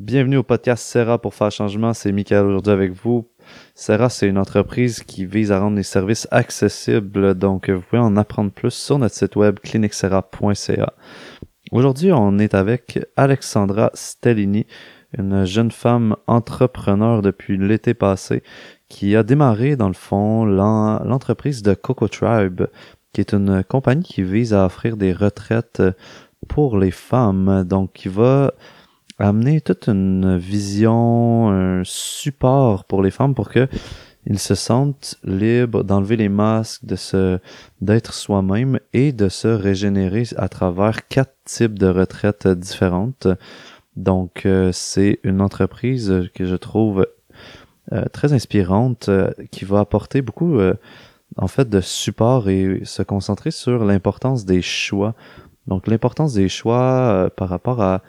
Bienvenue au podcast Serra pour faire changement. C'est Michael aujourd'hui avec vous. Serra, c'est une entreprise qui vise à rendre les services accessibles. Donc, vous pouvez en apprendre plus sur notre site web clinicsera.ca. Aujourd'hui, on est avec Alexandra Stellini, une jeune femme entrepreneur depuis l'été passé qui a démarré, dans le fond, l'entreprise de Coco Tribe, qui est une compagnie qui vise à offrir des retraites pour les femmes. Donc, qui va amener toute une vision, un support pour les femmes pour que ils se sentent libres d'enlever les masques, de se d'être soi-même et de se régénérer à travers quatre types de retraites différentes. Donc euh, c'est une entreprise que je trouve euh, très inspirante euh, qui va apporter beaucoup en fait de support et se concentrer sur l'importance des choix. Donc l'importance des choix par rapport à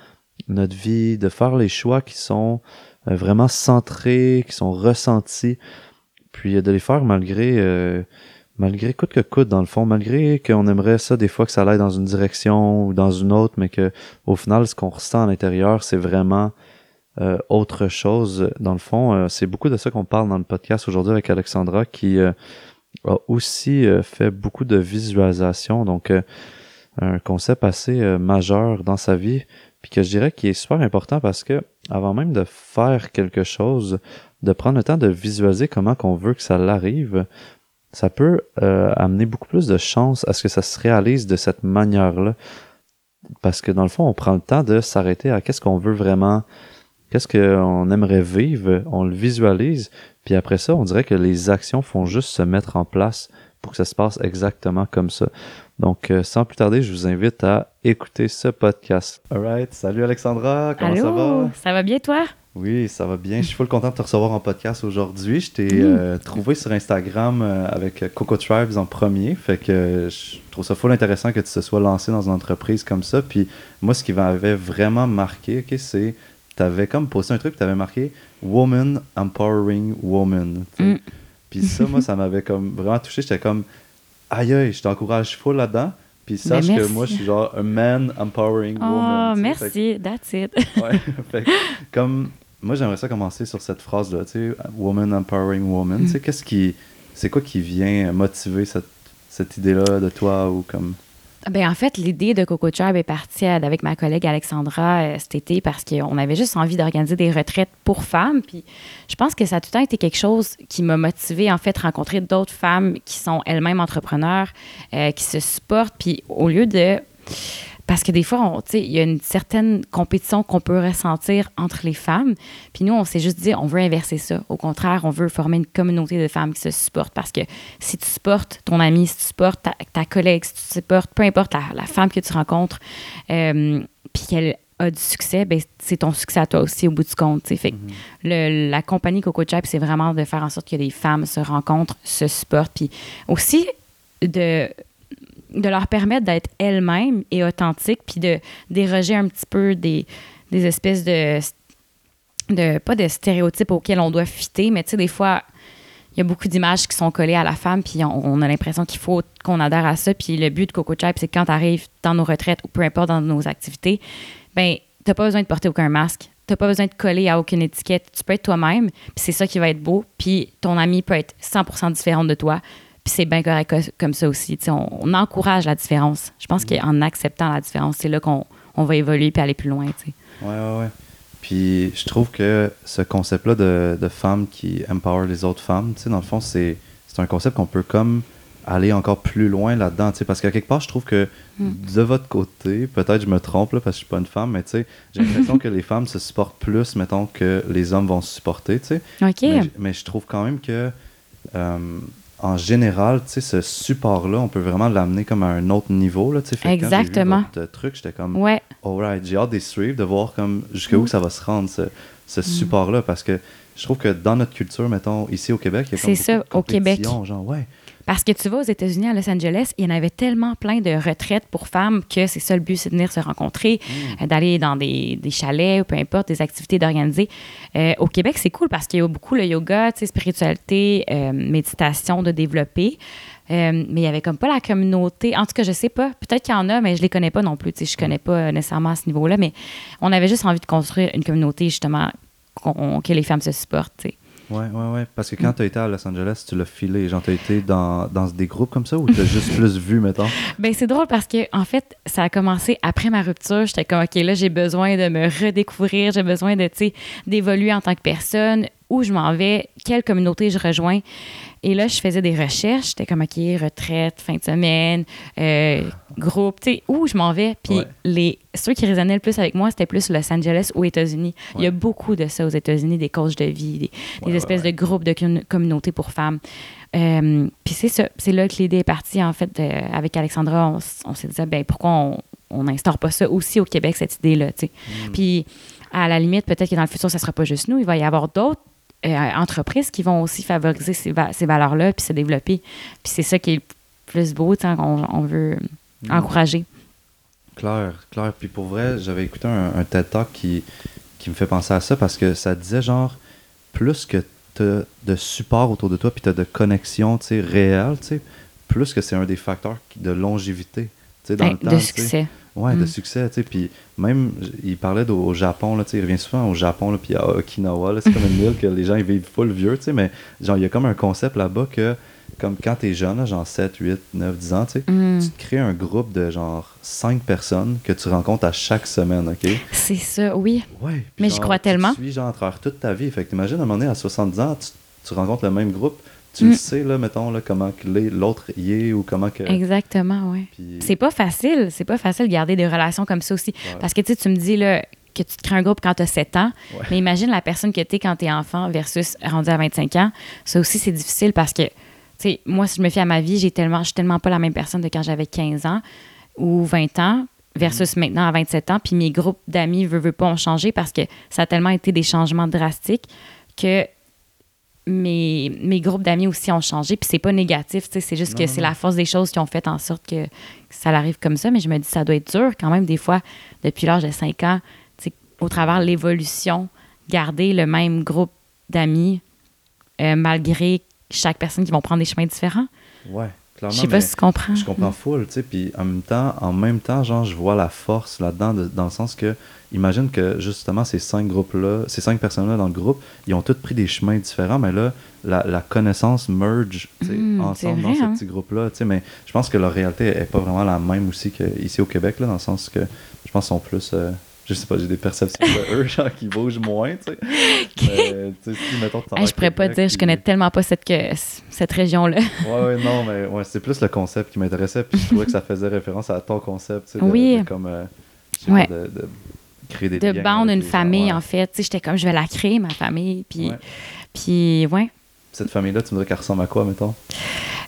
notre vie, de faire les choix qui sont euh, vraiment centrés, qui sont ressentis, puis de les faire malgré euh, malgré coûte que coûte dans le fond, malgré qu'on aimerait ça des fois que ça aille dans une direction ou dans une autre, mais que au final ce qu'on ressent à l'intérieur c'est vraiment euh, autre chose. Dans le fond, c'est beaucoup de ça qu'on parle dans le podcast aujourd'hui avec Alexandra qui a aussi fait beaucoup de visualisation, donc un concept assez majeur dans sa vie puis que je dirais qu'il est super important parce que avant même de faire quelque chose, de prendre le temps de visualiser comment qu'on veut que ça l'arrive, ça peut euh, amener beaucoup plus de chance à ce que ça se réalise de cette manière-là. Parce que dans le fond, on prend le temps de s'arrêter à qu'est-ce qu'on veut vraiment, qu'est-ce qu'on aimerait vivre, on le visualise, puis après ça, on dirait que les actions font juste se mettre en place pour que ça se passe exactement comme ça. Donc, euh, sans plus tarder, je vous invite à écouter ce podcast. Alright, salut Alexandra, comment ça va? Ça va bien toi? Oui, ça va bien. Je suis full content de te recevoir en podcast aujourd'hui. Je t'ai euh, trouvé sur Instagram euh, avec Coco Tribes en premier. Fait que je trouve ça full intéressant que tu te sois lancé dans une entreprise comme ça. Puis moi, ce qui m'avait vraiment marqué, ok, c'est tu avais comme posté un truc, tu avais marqué Woman Empowering Woman. Mm. Puis ça, moi, ça m'avait comme vraiment touché. J'étais comme aïe, aïe, je t'encourage full là-dedans. Puis sache que moi, je suis genre un man empowering oh, woman. Oh, merci, that's it. ouais, fait, comme moi, j'aimerais ça commencer sur cette phrase-là, tu sais, woman empowering woman. Tu sais, qu'est-ce qui, c'est quoi qui vient motiver cette, cette idée-là de toi ou comme. Ben, en fait, l'idée de Coco est partie avec ma collègue Alexandra euh, cet été parce qu'on avait juste envie d'organiser des retraites pour femmes. Puis je pense que ça a tout le temps été quelque chose qui m'a motivée, en fait, rencontrer d'autres femmes qui sont elles-mêmes entrepreneurs, euh, qui se supportent. Puis au lieu de parce que des fois, il y a une certaine compétition qu'on peut ressentir entre les femmes. Puis nous, on s'est juste dit, on veut inverser ça. Au contraire, on veut former une communauté de femmes qui se supportent. Parce que si tu supportes ton ami, si tu supportes ta, collègue, si tu supportes, peu importe la, femme que tu rencontres, euh, puis qu'elle a du succès, ben, c'est ton succès à toi aussi au bout du compte. Fait mm-hmm. la compagnie Coco Chap, c'est vraiment de faire en sorte que les femmes se rencontrent, se supportent, puis aussi de de leur permettre d'être elles-mêmes et authentiques, puis de déroger un petit peu des, des espèces de, de. pas de stéréotypes auxquels on doit fitter, mais tu sais, des fois, il y a beaucoup d'images qui sont collées à la femme, puis on, a l'impression qu'il faut qu'on adhère à ça. Puis le but de Coco Tribe, c'est que quand tu arrives dans nos retraites ou peu importe dans nos activités, ben t'as pas besoin de porter aucun masque. T'as pas besoin de coller à aucune étiquette. Tu peux être toi-même, puis c'est ça qui va être beau. Puis ton ami peut être 100% différente de toi. Puis c'est bien correct comme ça aussi. On, on, encourage la différence. Je pense mm. qu'en acceptant la différence, c'est là qu'on on va évoluer puis aller plus loin. Oui, oui, oui. Puis je trouve que ce concept-là de, de femmes qui empower les autres femmes, dans le fond, c'est un concept qu'on peut comme aller encore plus loin là-dedans, parce qu'à quelque part, je trouve que mm. de votre côté, peut-être je me trompe là, parce que je suis pas une femme, mais j'ai l'impression que les femmes se supportent plus, mettons, que les hommes vont se supporter, tu sais. Mais, je trouve quand même que euh, en général, tu sais, ce support-là, on peut vraiment l'amener comme à un autre niveau. Là, fait Exactement. Quand j'ai vu truc, j'étais comme, ouais. alright, j'ai hâte des suivre, de voir comme jusqu'où mm. ça va se rendre, ce, ce mm. support-là, parce que je trouve que dans notre culture, mettons, ici au Québec, il y a comme C'est ça, au Québec. Genre, ouais, parce que tu vas aux États-Unis, à Los Angeles, il y en avait tellement plein de retraites pour femmes que c'est ça le but, c'est de venir se rencontrer, mm. euh, d'aller dans des, chalets ou peu importe, des activités d'organiser. Euh, au Québec, c'est cool parce qu'il y a beaucoup le yoga, spiritualité, euh, méditation de développer. mais il y avait comme pas la communauté. En tout cas, je sais pas. Peut-être qu'il y en a, mais je les connais pas non plus. Je connais pas nécessairement à ce niveau-là, mais on avait juste envie de construire une communauté, justement, que les femmes se supportent. Ouais, ouais, ouais. Parce que quand tu as été à Los Angeles, tu l'as filé. Genre, tu as été dans, dans, des groupes comme ça ou tu as juste plus vu, mettons? Ben, c'est drôle parce que, en fait, ça a commencé après ma rupture. J'étais comme, OK, là, j'ai besoin de me redécouvrir. J'ai besoin de, tu sais, d'évoluer en tant que personne. Où je m'en vais, quelle communauté je rejoins. Et là, je faisais des recherches. J'étais comme, OK, retraite, fin de semaine, euh, groupe, tu sais, où je m'en vais. Puis les, ceux qui résonnaient le plus avec moi, c'était plus Los Angeles ou États-Unis. Il y a beaucoup de ça aux États-Unis, des coachs de vie, des, espèces de groupes de communautés pour femmes. Euh, puis c'est ça, c'est là que l'idée est partie, en fait, avec Alexandra. On, s'est dit, ben pourquoi on n'instaure pas ça aussi au Québec, cette idée-là, tu sais. Hmm. Puis à la limite, peut-être que dans le futur, ça ne sera pas juste nous. Il va y avoir d'autres entreprises qui vont aussi favoriser ces, ces valeurs-là puis se développer. Puis c'est ça qui est le plus beau, qu'on on veut mm. encourager. Claire, clair. Puis pour vrai, j'avais écouté un, TED Talk qui, qui me fait penser à ça parce que ça disait genre, plus que tu as de support autour de toi puis tu as de connexion réelle, plus que c'est un des facteurs de longévité dans ben, le temps. De succès. Ouais, de mm. succès, tu sais. Puis même, il parlait au Japon, là, tu sais, il revient souvent au Japon, là, puis à Okinawa, là, c'est comme une île que les gens, ils vivent full vieux, tu sais, mais genre, il y a comme un concept là-bas que, comme quand t'es jeune, là, genre 7, 8, 9, 10 ans, tu sais, mm. tu te crées un groupe de genre 5 personnes que tu rencontres à chaque semaine, OK? C'est ça, oui. Ouais. Mais je crois tellement. Tu suis, genre, à travers toute ta vie. Fait que t'imagines, à un moment donné, à 70 ans, tu, tu rencontres le même groupe tu le mm. sais, là, mettons, là, comment l'autre y est ou comment que... Exactement, oui. C'est pas facile, c'est pas facile de garder des relations comme ça aussi. Parce que, tu tu me dis, là, que tu te crées un groupe quand tu as 7 ans, mais imagine la personne que tu es quand tu es enfant versus rendu à 25 ans. Ça aussi, c'est difficile parce que, tu sais, moi, si je me fie à ma vie, j'ai tellement, je suis tellement pas la même personne de quand j'avais 15 ans ou 20 ans versus mm. maintenant à 27 ans. Puis mes groupes d'amis, veut, veut pas, ont changé parce que ça a tellement été des changements drastiques que mes, mes groupes d'amis aussi ont changé. Puis c'est pas négatif, c'est juste que c'est la force des choses qui ont fait en sorte que, ça arrive comme ça. Mais je me dis, ça doit être dur quand même, des fois, depuis l'âge de 5 ans, au travers l'évolution, garder le même groupe d'amis euh, malgré chaque personne qui vont prendre des chemins différents. Ouais. Je sais pas si tu comprends. Je comprends full, tu sais, puis en même temps, en même temps, genre, je vois la force là-dedans, dans le sens que, imagine que justement ces cinq groupes-là, ces cinq personnes-là dans le groupe, ils ont tous pris des chemins différents, mais là, la, la connaissance merge mmh, ensemble dans ce hein? petit groupe-là, mais je pense que leur réalité est pas vraiment la même aussi qu'ici au Québec, là, dans le sens que je pense qu'ils sont plus euh, je sais pas, j'ai des perceptions de eux, genre, qui bougent moins, tu sais. Mais, tu sais, si, mettons, Je pourrais pas dire, je connais tellement pas cette, que, cette région-là. ouais, ouais, non, mais ouais, c'est plus le concept qui m'intéressait, puis je trouvais que ça faisait référence à ton concept, tu sais, de, oui. comme, euh, ouais. de, créer des de bande une famille, en fait, tu sais, j'étais comme, je vais la créer, ma famille, puis, ouais. puis, ouais. Cette famille-là, tu voudrais qu'elle ressemble à quoi, mettons?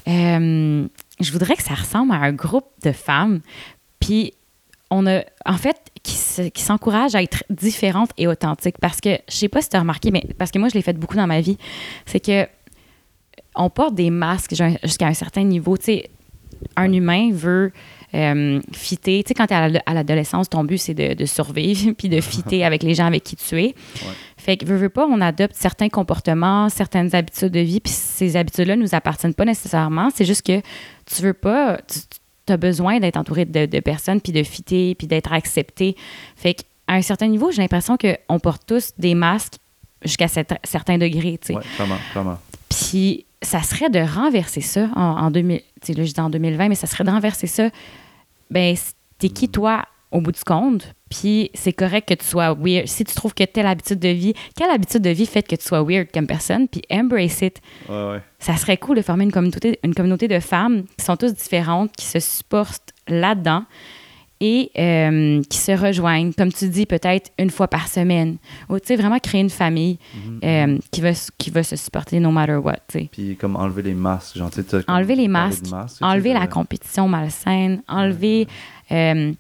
Euh, je voudrais que ça ressemble à un groupe de femmes, puis on a, en fait, qui s'encourage à être différente et authentique. Parce que, je sais pas si tu as remarqué, mais parce que moi, je l'ai fait beaucoup dans ma vie, c'est que on porte des masques jusqu'à un certain niveau. Tu sais, un humain veut euh, fitter. Tu sais, quand tu es à l'adolescence, ton but, c'est de, survivre puis de fitter avec les gens avec qui tu es. Fait que, veux, veux pas, on adopte certains comportements, certaines habitudes de vie, puis ces habitudes-là nous appartiennent pas nécessairement. C'est juste que tu veux pas, tu as besoin d'être entouré de, personnes, puis de fitter, puis d'être accepté. Fait qu'à un certain niveau, j'ai l'impression qu'on porte tous des masques jusqu'à certains degrés. Oui, vraiment, vraiment. Puis ça serait de renverser ça en, en 2000, là, je dis en 2020, mais ça serait de renverser ça. Ben, t'es qui, toi, au bout du compte? Puis c'est correct que tu sois weird. Si tu trouves que telle habitude de vie, quelle habitude de vie fait que tu sois weird comme personne, puis embrace it. Ça serait cool de former une communauté, une communauté de femmes qui sont toutes différentes, qui se supportent là-dedans et euh, qui se rejoignent, comme tu dis, peut-être une fois par semaine. Ou, tu sais, vraiment créer une famille mhm. euh, qui, va, qui va se supporter no matter what, tu Puis comme enlever les masques, genre, tu sais, Enlever les masques, enlever la compétition malsaine, enlever... Euh,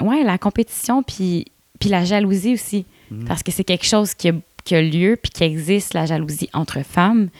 ouais, la compétition, puis, puis la jalousie aussi. Mhm. Parce que c'est quelque chose qui a, qui a, lieu, puis qui existe, la jalousie entre femmes.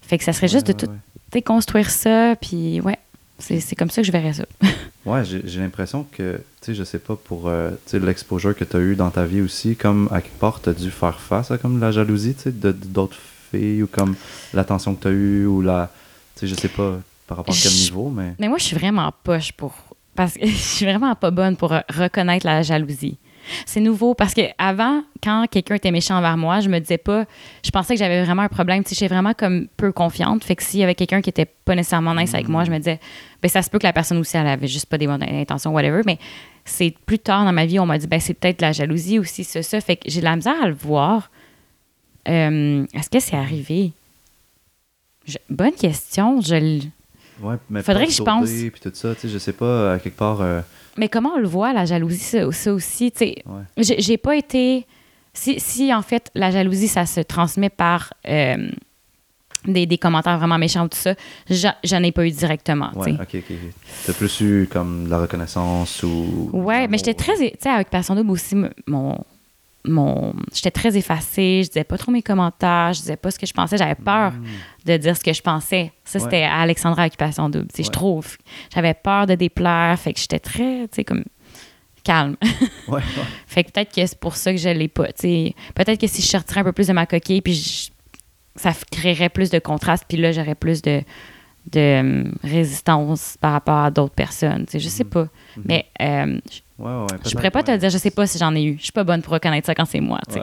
Fait que ça serait juste de tout déconstruire ça, puis ouais, c'est comme ça que je verrais ça. ouais, j'ai l'impression que, tu sais, je sais pas, pour euh, l'exposure que tu as eu dans ta vie aussi, comme à quelque part, tu as dû faire face à comme la jalousie, tu sais, d'autres filles, ou comme l'attention que tu as eue, ou la sais, je sais pas par rapport à quel Je- niveau, mais. Mais moi, je suis vraiment poche pour. Parce que je suis vraiment pas bonne pour reconnaître la jalousie. C'est nouveau parce que avant, quand quelqu'un était méchant envers moi, je me disais pas. Je pensais que j'avais vraiment un problème. Tu sais, j'étais vraiment comme peu confiante. Fait que s'il y avait quelqu'un qui était pas nécessairement nice avec moi, je me disais, ben ça se peut que la personne aussi, elle avait juste pas des bonnes intentions, whatever. Mais c'est plus tard dans ma vie, on m'a dit, ben c'est peut-être la jalousie aussi, ça, ça. Fait que j'ai de la misère à le voir. Euh, Est-ce que c'est arrivé? Je- bonne question. Je le- Ouais, mais Faudrait que je pense. Puis tout ça, tu sais, je sais pas, à quelque part. euh, Mais comment on le voit, la jalousie, ça, ça aussi, tu sais, Ouais. j'ai pas été... Si, si, en fait, la jalousie, ça se transmet par euh, des, des commentaires vraiment méchants ou tout ça, j'en ai pas eu directement, tu Ouais, ok, ok. T'as plus eu comme de la reconnaissance ou. Ouais, mais j'étais très... Tu sais, avec Passion Double aussi, mon... mon j'étais très effacée, je disais pas trop mes commentaires, je disais pas ce que je pensais, j'avais peur de dire ce que je pensais. Ça, Ouais. c'était à Alexandra Occupation Double, je trouve. J'avais peur de déplaire, fait que j'étais très, tu sais, comme calme. Ouais. Fait que peut-être que c'est pour ça que je l'ai pas. tu sais. Peut-être que si je sortirais un peu plus de ma coquille, puis je- ça créerait plus de contraste, puis là, j'aurais plus de, de hum, résistance par rapport à d'autres personnes. tu sais. Je sais Mhm. pas. Mais euh, Ouais, ouais, je pourrais pas te dire, je sais pas si j'en ai eu. Je suis pas bonne pour reconnaître ça quand c'est moi. Ouais.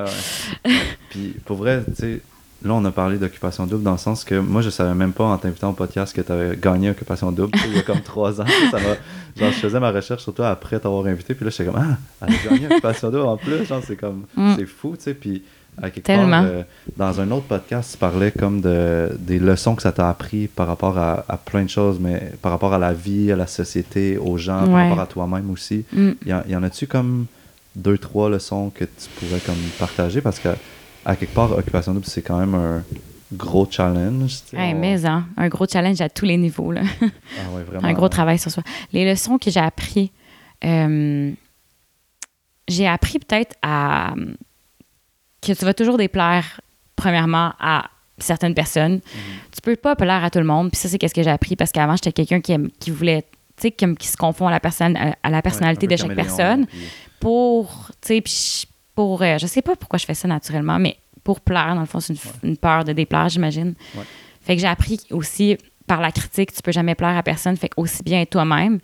Puis pour vrai, tu sais, là, on a parlé d'occupation double dans le sens que moi, je savais même pas en t'invitant au podcast que tu avais gagné occupation double il y a comme trois ans. Ça m'a- genre, je faisais ma recherche sur toi après t'avoir invité, puis là, j'étais comme, ah, elle a gagné occupation double en plus. Genre, c'est comme, Mm. c'est fou, tu sais. Puis à quelque Tellement. part, euh, dans un autre podcast, tu parlais comme de, des leçons que ça t'a appris par rapport à, à plein de choses, mais par rapport à la vie, à la société, aux gens, par rapport à toi-même aussi. Mm. Y, en- y en a-tu comme deux, trois leçons que tu pourrais comme partager? Parce que, à quelque part, Occupation Double, c'est quand même un gros challenge. Hey, on- mais hein, un gros challenge à tous les niveaux. Là. Ah ouais, vraiment. un gros travail sur soi. Les leçons que j'ai appris, euh, j'ai appris peut-être à que tu vas toujours déplaire, premièrement, à certaines personnes. Tu peux pas plaire à tout le monde. Puis ça, c'est qu'est-ce que j'ai appris parce qu'avant, j'étais quelqu'un qui, aime- qui voulait, tu sais, comme qui se confond à la personne, à, la personnalité Ouais, de chaque personne puis- pour, tu sais, puis pour, euh, je sais pas pourquoi je fais ça naturellement, mais pour plaire, dans le fond, c'est une, une peur de déplaire, j'imagine. Ouais. Fait que j'ai appris aussi par la critique, tu peux jamais plaire à personne, fait que aussi bien toi-même,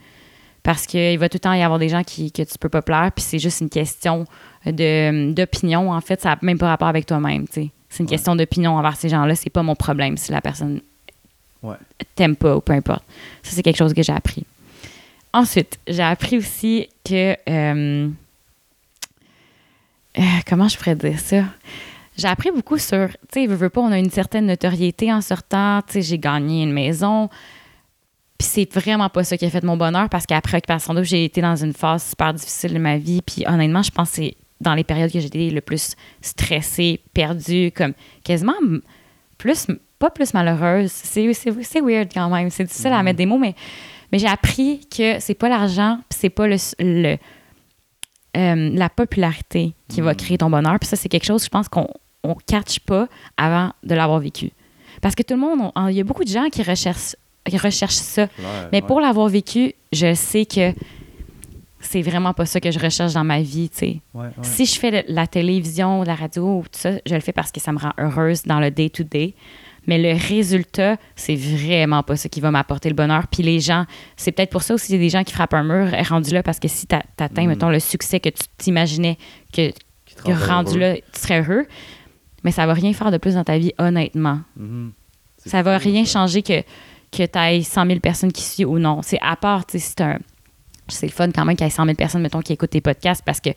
parce qu'il va tout le temps y avoir des gens qui, que tu peux pas plaire, puis c'est juste une question d'opinion, en fait, ça n'a même pas rapport avec toi-même, tu sais. C'est une Ouais. question d'opinion envers ces gens-là, c'est pas mon problème si la personne Ouais. t'aime pas ou peu importe. Ça, c'est quelque chose que j'ai appris. Ensuite, j'ai appris aussi que. euh, euh, comment je pourrais dire ça? J'ai appris beaucoup sur. Tu sais, veux, veux pas, on a une certaine notoriété en sortant. Tu sais, j'ai gagné une maison. Puis c'est vraiment pas ça qui a fait mon bonheur parce qu'après Occupation Double, j'ai été dans une phase super difficile de ma vie. Puis honnêtement, je pense que c'est dans les périodes que j'étais le plus stressée, perdue, comme quasiment plus, pas plus malheureuse. C'est, c'est, c'est weird quand même. C'est difficile à mettre des mots, mais, mais j'ai appris que c'est pas l'argent, puis c'est pas le, le- euh, la popularité qui va Mm. créer ton bonheur. Puis ça, c'est quelque chose, je pense qu'on on catch pas avant de l'avoir vécu. Parce que tout le monde, on- il y a beaucoup de gens qui recherchent, qui recherchent ça. Mais ouais. pour l'avoir vécu, je sais que c'est vraiment pas ça que je recherche dans ma vie, tu sais. Ouais, ouais. Si je fais la télévision, la radio ou tout ça, je le fais parce que ça me rend heureuse dans le day-to-day. Mais le résultat, c'est vraiment pas ça qui va m'apporter le bonheur. Puis les gens, c'est peut-être pour ça aussi qu'il y a des gens qui frappent un mur rendu là parce que si tu atteins, Mm. mettons, le succès que tu t'imaginais que, que rendu heureux. là, tu serais heureux, mais ça va rien faire de plus dans ta vie, honnêtement. Mhm. C'est Ça va rien ça. changer que, que tu aies 100 000 personnes qui suivent ou non. C'est à part, tu sais, c'est un. C'est le fun quand même qu'il y ait 100 000 personnes, mettons, qui écoutent tes podcasts parce que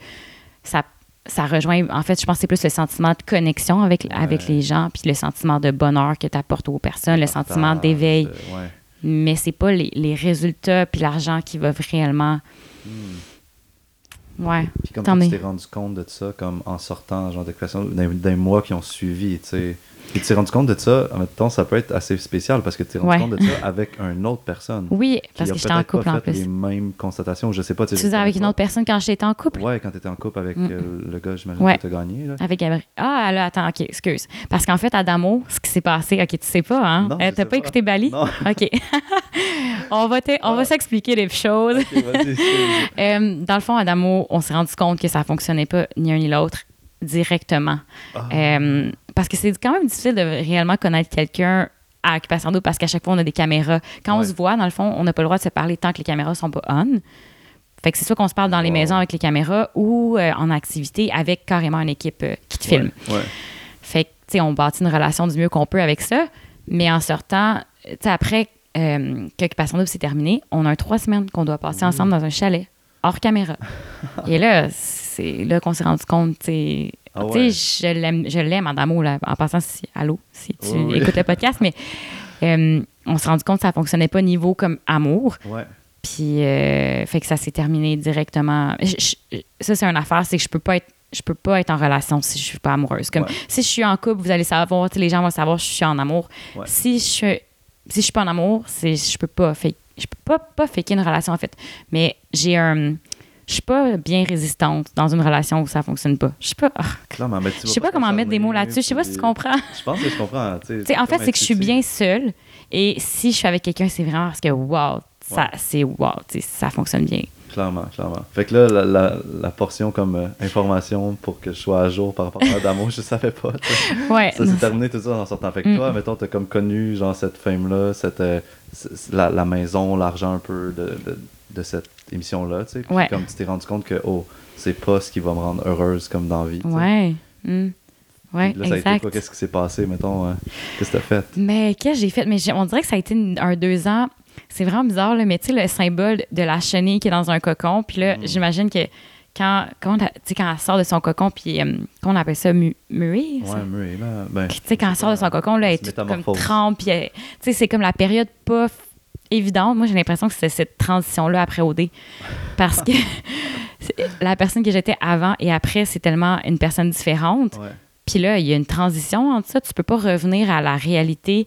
ça, ça rejoint. En fait, je pense que c'est plus le sentiment de connexion avec, avec les gens, puis le sentiment de bonheur que tu apportes aux personnes, le sentiment d'éveil. euh, ouais. Mais c'est pas les, les résultats puis l'argent qui va réellement. Ouais. Puis comme tu t'es rendu compte de ça, comme en sortant, genre, d'occupation, d'un d'un mois qui ont suivi, tu sais. Puis tu t'es rendu compte de ça, en même temps, ça peut être assez spécial parce que tu t'es rendu Ouais. compte de ça avec une autre personne. Oui, parce que j'étais en peut-être pas couple en fait plus. les mêmes constatations, je sais pas. Tu faisais avec une autre personne quand j'étais en couple? Ouais, quand t'étais en couple avec Mm. euh, le gars, j'imagine Ouais. que t'as gagné, là. Avec Gabriel. Ah, là, attends, OK, excuse. Parce qu'en fait, Adamo, ce qui s'est passé, OK, tu sais pas, hein? Euh, T'as pas, pas. écouté Bali? Non. OK. on va, Ah. s'expliquer des choses. Euh, dans le fond, Adamo, on s'est rendu compte que ça fonctionnait pas ni un ni l'autre directement. Ah. Euh, parce que c'est quand même difficile de réellement connaître quelqu'un à Occupation Double parce qu'à chaque fois, on a des caméras. Quand on se voit, dans le fond, on n'a pas le droit de se parler tant que les caméras sont pas on. Fait que c'est soit qu'on se parle dans les Wow. maisons avec les caméras ou euh, en activité avec carrément une équipe euh, qui te filme. Ouais. Fait que, tu sais, on bâtit une relation du mieux qu'on peut avec ça. Mais en sortant, tu sais, après euh, qu'Occupation Double s'est terminé, on a trois semaines qu'on doit passer ensemble dans un chalet, hors caméra. Et là, c'est là qu'on s'est rendu compte, tu sais. Ah ouais. je l'aime, je l'aime, Adamo, là, en passant, si, allô, si tu Oui, oui. écoutes le podcast, mais euh, on s'est rendu compte que ça fonctionnait pas niveau comme amour. Ouais. Puis, euh, fait que ça s'est terminé directement. Je- je- ça, c'est une affaire, c'est que je peux pas être. Je peux pas être en relation si je suis pas amoureuse. Comme Ouais. si je suis en couple, vous allez savoir, les gens vont savoir que je suis en amour. Ouais. Si je suis si je suis pas en amour, c'est je peux pas fake, je peux pas pas faker une relation en fait. Mais j'ai un je suis pas bien résistante dans une relation où ça fonctionne pas. Je pas. ah, mais je sais pas comment mettre des mots là-dessus. Je sais pas si tu comprends. Je pense que je comprends. Tu sais, Tu sais, en fait, c'est que je suis bien seule. Et si je suis avec quelqu'un, c'est vraiment parce que, wow, ça, c'est wow, ça fonctionne bien. Clairement, clairement. Fait que là, la, la, la portion comme euh, information pour que je sois à jour par rapport à d'amour, je savais pas. Ouais. Ça s'est terminé tout ça en sortant. Fait que Mm. toi, mettons, t'as comme connu genre cette fame-là, cette, euh, la, la maison, l'argent un peu de, de, de cette émission-là, tu sais. Puis Ouais. comme tu t'es rendu compte que, oh, c'est pas ce qui va me rendre heureuse comme dans la vie. Ouais. Mm. Ouais, Puis là, ça a été exact. quoi? Qu'est-ce qui s'est passé, mettons? euh, Qu'est-ce que t'as fait? Mais qu'est-ce que j'ai fait? Mais on dirait que ça a été un deux ans. C'est vraiment bizarre, là, mais tu sais, le symbole de la chenille qui est dans un cocon. Puis là, Mm. j'imagine que quand, quand, quand elle sort de son cocon, puis euh, comment on appelle ça, mu mûrir? Ouais, Murray, là. Ben, Tu sais, quand elle sort de son cocon, là, elle est toute comme trempe. Puis, tu sais, c'est comme la période pas évidente. Moi, j'ai l'impression que c'est cette transition-là après OD. Parce que la personne que j'étais avant et après, c'est tellement une personne différente. Ouais. Puis là, il y a une transition entre ça. Tu peux pas revenir à la réalité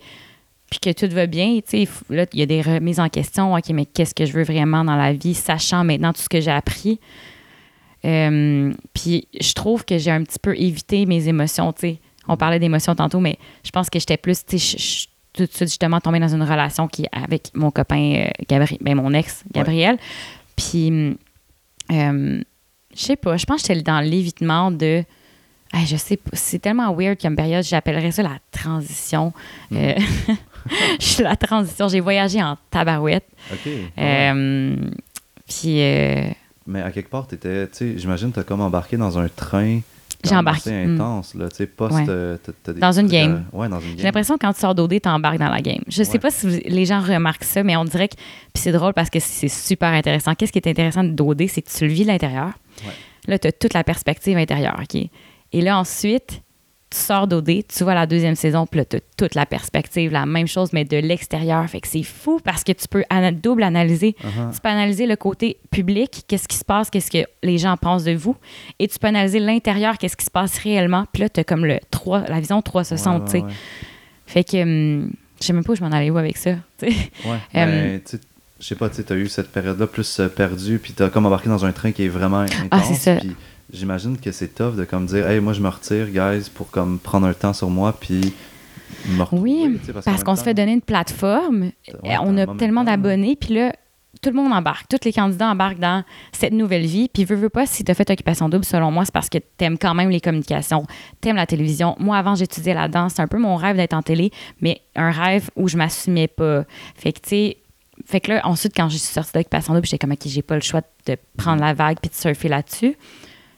puis que tout va bien. Tu là, il y a des remises en question. OK, mais qu'est-ce que je veux vraiment dans la vie, sachant maintenant tout ce que j'ai appris? Euh, puis je trouve que j'ai un petit peu évité mes émotions. Tu sais, on parlait d'émotions tantôt, mais je pense que j'étais plus, tu sais, tout de suite justement tombée dans une relation qui avec mon copain euh, Gabriel, ben mon ex Gabriel. Puis euh, je sais pas, je pense que j'étais dans l'évitement de Hey, je sais pas, c'est tellement weird comme période, j'appellerais ça la transition. Euh, je suis la transition, j'ai voyagé en tabarouette. OK. ouais. Puis Mais à quelque part, t'étais, tu sais, j'imagine t'as comme embarqué dans un train. J'ai quand même embarqué, assez mm. intense, là, tu sais, post... Ouais. euh, t'as- t'as des Dans une game. Ouais, dans une game. j'ai l'impression que quand tu sors d'OD, t'embarques dans la game. Je sais Ouais. pas si vous- les gens remarquent ça, mais on dirait que. Puis c'est drôle parce que c'est super intéressant. Qu'est-ce qui est intéressant d'OD, c'est que tu le vis de l'intérieur. Ouais. Là, tu as toute la perspective intérieure, OK? Et là, ensuite, tu sors d'OD, tu vois la deuxième saison, puis là, tu as toute la perspective, la même chose, mais de l'extérieur. Fait que c'est fou parce que tu peux ana- double analyser. Uh-huh. Tu peux analyser le côté public, qu'est-ce qui se passe, qu'est-ce que les gens pensent de vous, et tu peux analyser l'intérieur, qu'est-ce qui se passe réellement. Puis là, tu as comme le 3, la vision 360, tu sais. Ouais, ouais, Fait que hum, je sais même pas où je m'en allais où avec ça. tu sais. ouais. Ouais, mais, tu sais, je sais pas, tu sais, t'as eu cette période-là plus euh, perdue, puis t'as comme embarqué dans un train qui est vraiment intense. Ah, c'est ça. J'imagine que c'est tough de comme dire, hey, moi je me retire, guys, pour comme prendre un temps sur moi, puis me Oui, parce qu'on se fait donner une plateforme. Ouais, on a tellement temps. d'abonnés, puis là, tout le monde embarque. Tous les candidats embarquent dans cette nouvelle vie. Puis, veux, veux pas, si tu as fait Occupation Double, selon moi, c'est parce que tu aimes quand même les communications, tu aimes la télévision. Moi, avant, j'étudiais la danse. C'est un peu mon rêve d'être en télé, mais un rêve où je m'assumais pas. Fait que, tu sais, fait que là, ensuite, quand je suis sortie d'Occupation Double, j'étais comme, OK, j'ai pas le choix de prendre la vague puis de surfer là-dessus.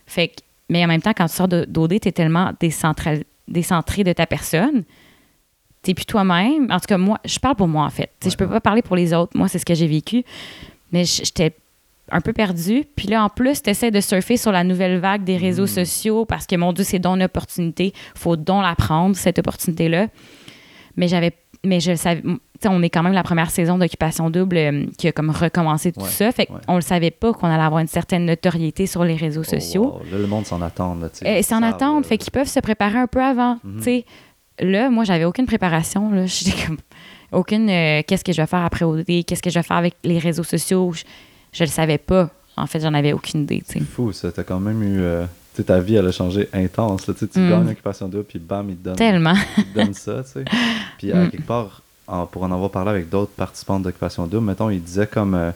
Fait que, mais en même temps, quand tu sors d'OD, tu es tellement décentral- décentré de ta personne. T'es plus toi-même. En tout cas, moi, je parle pour moi, en fait. Tu sais, Je peux pas parler pour les autres. Moi, c'est ce que j'ai vécu. Mais j'étais un peu perdue. Puis là, en plus, tu essaies de surfer sur la nouvelle vague des réseaux Mm. sociaux parce que, mon Dieu, c'est donc une opportunité. faut donc la prendre, cette opportunité-là. Mais j'avais. Mais je le savais. on est quand même la première saison d'Occupation Double euh, qui a comme recommencé tout Ouais, ça. Fait ouais. qu'on le savait pas qu'on allait avoir une certaine notoriété sur les réseaux Oh, sociaux. wow. Là, le monde s'en attend. Eh, Ils c'est en savent, attente, là. fait qu'ils peuvent se préparer un peu avant. Tu sais. Là, moi, j'avais aucune préparation. Là. J'étais comme aucune euh, qu'est-ce que je vais faire après OD, qu'est-ce que je vais faire avec les réseaux sociaux? Je, je le savais pas. En fait, j'en avais aucune idée. C'est fou, ça. T'as quand même eu. euh, sais, ta vie, elle a changé intense. Là, tu Mm. gagnes Occupation double, puis bam, il te donne, Tellement. il te donne ça, tu sais. Puis, à Mm. quelque part, en- pour en avoir parlé avec d'autres participants d'Occupation double, mettons, ils disaient comme. euh,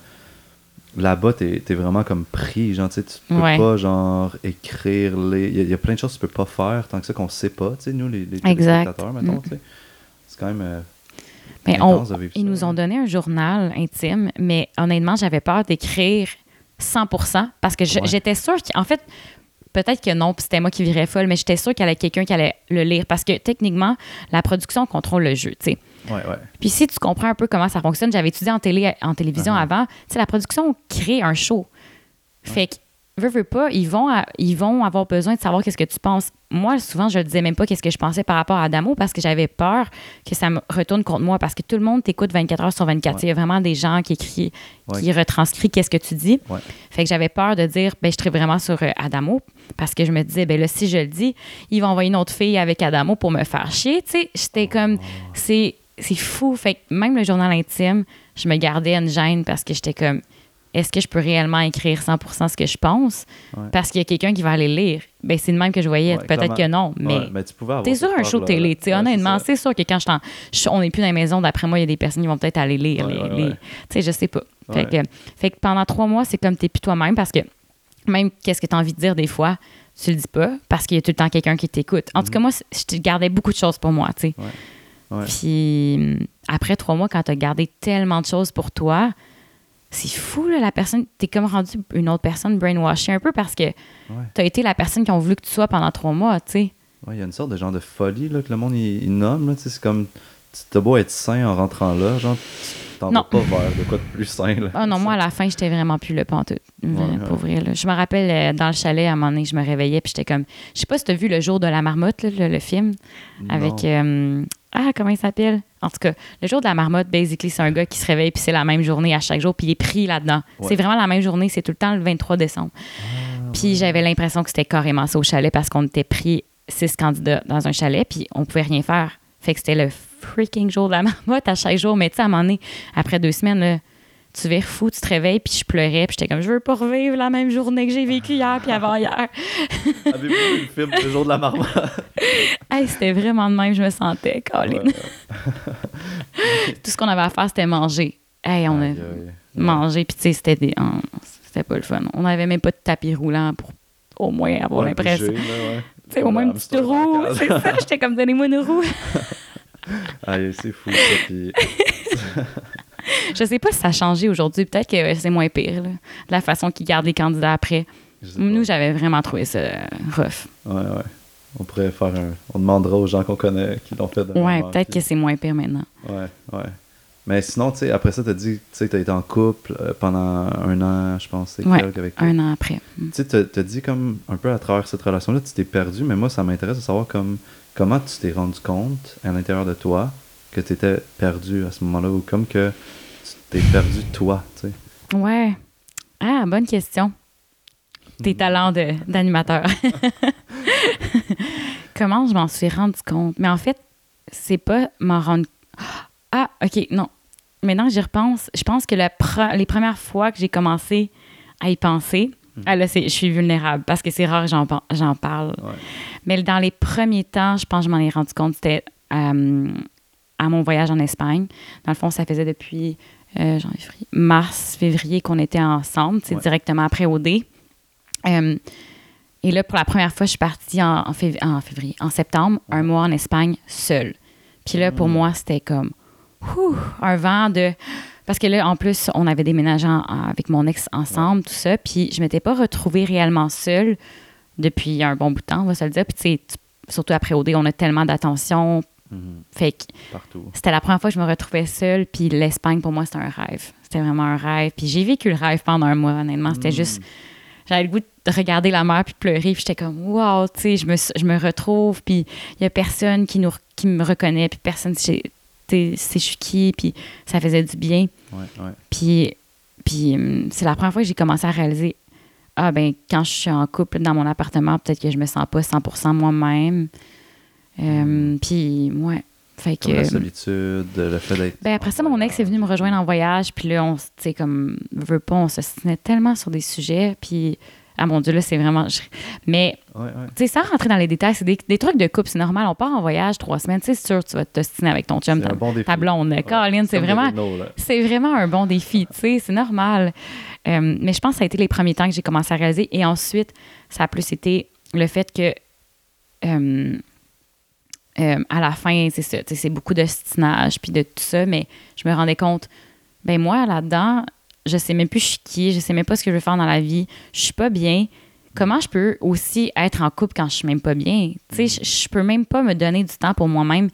Là-bas, t'es es vraiment comme pris. Genre, tu peux Ouais. pas, genre, écrire les. Il y, a- il y a plein de choses que tu peux pas faire tant que ça qu'on sait pas, tu sais, nous, les, les Exact. téléspectateurs, mettons, Mm. tu sais. C'est quand même. euh, on- vivre ils ça, nous ont donné un journal intime, mais honnêtement, j'avais peur d'écrire 100 parce que Ouais. j'étais sûre qu'en fait, peut-être que non, puis c'était moi qui virais folle, mais j'étais sûre qu'il y avait quelqu'un qui allait le lire parce que techniquement, la production contrôle le jeu, tu sais. Ouais, ouais. Puis si tu comprends un peu comment ça fonctionne, j'avais étudié en télé, en télévision Uh-huh. avant, tu sais, la production crée un show. Fait que, veux, veux pas, ils vont, à- ils vont avoir besoin de savoir qu'est-ce que tu penses. Moi, souvent, je disais même pas qu'est-ce que je pensais par rapport à Adamo parce que j'avais peur que ça me retourne contre moi parce que tout le monde t'écoute 24 heures sur 24. Il y a vraiment des gens qui écrivent, Ouais. qui retranscrivent qu'est-ce que tu dis. Ouais. Fait que j'avais peur de dire, ben, je serais vraiment sur euh, Adamo parce que je me disais, ben là, si je le dis, ils vont envoyer une autre fille avec Adamo pour me faire chier. Tu sais, j'étais comme, c'est, c'est fou. Fait que même le journal intime, je me gardais une gêne parce que j'étais comme, est-ce que je peux réellement écrire 100% ce que je pense? Ouais. Parce qu'il y a quelqu'un qui va aller lire. Ben, c'est de même que je voyais. Ouais, Peut-être que non, mais. Ouais, mais tu pouvais avoir T'es sur un show de télé, tu honnêtement, c'est sûr que quand je t'en- je- on n'est plus dans la maison, d'après moi, il y a des personnes qui vont peut-être aller lire. Les- les-. Tu sais, je sais pas. Fait, que, fait que pendant trois mois, c'est comme t'es plus toi-même parce que même qu'est-ce que tu as envie de dire des fois, tu le dis pas parce qu'il y a tout le temps quelqu'un qui t'écoute. En tout cas, moi, je gardais beaucoup de choses pour moi, tu sais. Mhm. Puis après trois mois, quand tu as gardé tellement de choses pour toi, c'est fou, là, la personne. T'es comme rendu une autre personne brainwashée un peu parce que tu as été la personne qu'ils ont voulu que tu sois pendant trois mois, tu sais. Ouais, il y a une sorte de genre de folie là, que le monde il, il nomme. Là, c'est comme. Tu t'as beau être sain en rentrant là, genre, t'en vas pas vers de quoi de plus sain. Là. Ah non, moi, à la fin, j'étais vraiment plus le pantoute. Ouais, Pour vrai, là. Je me rappelle, euh, dans le chalet, à un moment donné, je me réveillais, puis j'étais comme... Je sais pas si t'as vu Le jour de la marmotte, là, le, le film, avec... euh, ah, comment il s'appelle? En tout cas, Le jour de la marmotte, basically, c'est un gars qui se réveille, puis c'est la même journée à chaque jour, puis il est pris là-dedans. Ouais. C'est vraiment la même journée, c'est tout le temps le 23 décembre. Puis j'avais l'impression que c'était carrément ça au chalet, parce qu'on était pris six candidats dans un chalet, puis on pouvait rien faire. Fait que c'était le freaking jour de la marmotte à chaque jour. Mais tu sais, à un moment donné, après deux semaines, là, tu vires fou, tu te réveilles, puis je pleurais, puis j'étais comme, je veux pas revivre la même journée que j'ai vécue hier, puis avant-hier. Avez-vous vu le film Le jour de la marmotte? Hey, c'était vraiment de même, je me sentais, Colin. Ouais. Tout ce qu'on avait à faire, c'était manger. Hey, on a mangé, puis tu sais, c'était des... on- C'était pas le fun. On n'avait même pas de tapis roulant pour au moins avoir Ouais, l'impression. ouais. Tu sais, au moins une petite roue. C'est ça, j'étais comme, donnez-moi une roue. Aïe, c'est fou ça. Puis... Je sais pas si ça a changé aujourd'hui. Peut-être que c'est moins pire, là, de la façon qu'ils gardent les candidats après. Nous, j'avais vraiment trouvé ça rough. Ouais, ouais. On pourrait faire un. On demandera aux gens qu'on connaît qui l'ont fait. Ouais, dernièrement, peut-être puis- que c'est moins pire maintenant. Ouais, ouais. Mais sinon, tu sais, après ça, t'as dit, tu sais, t'as été en couple euh, pendant un an, je pense, c'est Ouais, avec Un an après. Tu sais, t'as dit comme un peu à travers cette relation-là, tu t'es perdu, mais moi, ça m'intéresse de savoir comme comment tu t'es rendu compte à l'intérieur de toi que tu étais perdu à ce moment-là, ou comme que tu t'es perdu toi, tu sais. Ouais. Ah, bonne question. Tes talents d'animateur. Comment je m'en suis rendu compte? Mais en fait, c'est pas m'en rendre. Ah, OK, non. Maintenant que j'y repense, je pense que la pre- les premières fois que j'ai commencé à y penser, Hmm. ah là, c'est- je suis vulnérable parce que c'est rare que j'en par- j'en parle. Ouais. Mais dans les premiers temps, je pense que je m'en ai rendu compte, c'était euh, à mon voyage en Espagne. Dans le fond, ça faisait depuis euh, février- mars, février qu'on était ensemble, c'est Ouais. directement après OD. Euh, et là, pour la première fois, je suis partie en, en fév- en février, en septembre, un mois en Espagne, seule. Puis là, pour Mm. moi, c'était comme un vent de... Parce que là, en plus, on avait déménagé en- avec mon ex ensemble, tout ça. Puis je m'étais pas retrouvée réellement seule depuis un bon bout de temps, on va se le dire. Puis tu sais, tu- surtout après OD, on a tellement d'attention. Fait que c'était la première fois que je me retrouvais seule. Puis l'Espagne, pour moi, c'était un rêve. C'était vraiment un rêve. Puis j'ai vécu le rêve pendant un mois, honnêtement. C'était Mm. juste... J'avais le goût de regarder la mer puis de pleurer. Puis j'étais comme, wow, tu sais, je me, je me retrouve. Puis il y a personne qui, nous, qui me reconnaît. Puis personne sait je suis qui. Puis ça faisait du bien. Ouais, ouais. Puis, puis hum, c'est la première fois que j'ai commencé à réaliser ah ben quand je suis en couple dans mon appartement, peut-être que je me sens pas 100% moi-même. Euh, Puis ouais, fait Comme la que solitude, le fait d'être. ben après ça mon ex est venu me rejoindre en voyage, puis là on tu sais comme veut pas, on se tenait tellement sur des sujets, puis ah mon dieu là c'est vraiment mais Ouais, ouais. tu sais sans rentrer dans les détails, c'est des, des trucs de couple, c'est normal, on part en voyage trois semaines, c'est sûr tu vas t'ostiner avec ton chum, ta, un bon défi. ta blonde, Ouais. Caroline, c'est vraiment c'est vraiment un bon défi, tu sais, c'est normal. Euh, mais je pense que ça a été les premiers temps que j'ai commencé à réaliser. Et ensuite, ça a plus été le fait que euh, euh, à la fin, c'est ça, c'est beaucoup de stinage puis de tout ça, mais je me rendais compte, ben moi, là-dedans, je sais même plus je suis qui, je sais même pas ce que je veux faire dans la vie, je suis pas bien. Comment je peux aussi être en couple quand je suis même pas bien? Tu sais, je, je peux même pas me donner du temps pour moi-même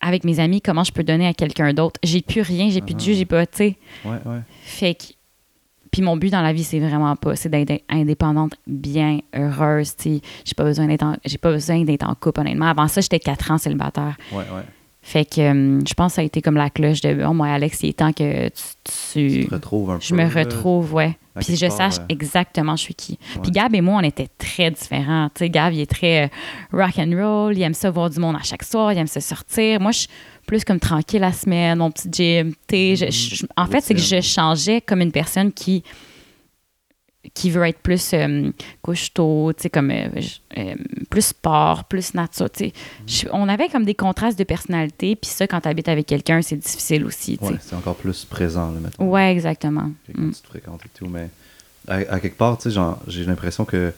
avec mes amis, comment je peux donner à quelqu'un d'autre? J'ai plus rien, j'ai plus de jus, j'ai pas, tu sais. Ouais, ouais. Fait que. Puis mon but dans la vie, c'est vraiment pas, c'est d'être indépendante, bien heureuse, tu. J'ai pas besoin d'être en, j'ai pas besoin d'être en couple, honnêtement. Avant ça, j'étais quatre ans célibataire. Ouais, ouais. Fait que euh, je pense que ça a été comme la cloche de bon, moi, Alex, il est temps que tu. tu- Tu te retrouves un je peu. me là. retrouve, ouais. Puis je part, sache ouais. exactement je suis qui. Ouais. Puis Gab et moi, on était très différents. Tu sais, Gab, il est très euh, rock and roll, il aime ça voir du monde à chaque soir, il aime se sortir. Moi, je plus comme tranquille la semaine, mon petit gym. Je- je- en fait, c'est que je changeais comme une personne qui qui veut être plus euh, couche-tôt, tu sais, comme euh, euh, plus sport, plus nature. Je- On avait comme des contrastes de personnalité, puis ça, quand tu habites avec quelqu'un, c'est difficile aussi. Ouais, c'est encore plus présent, là, maintenant. Ouais, exactement. quand Mm. tu te fréquentes et tout. Mais à, à quelque part, j'ai l'impression que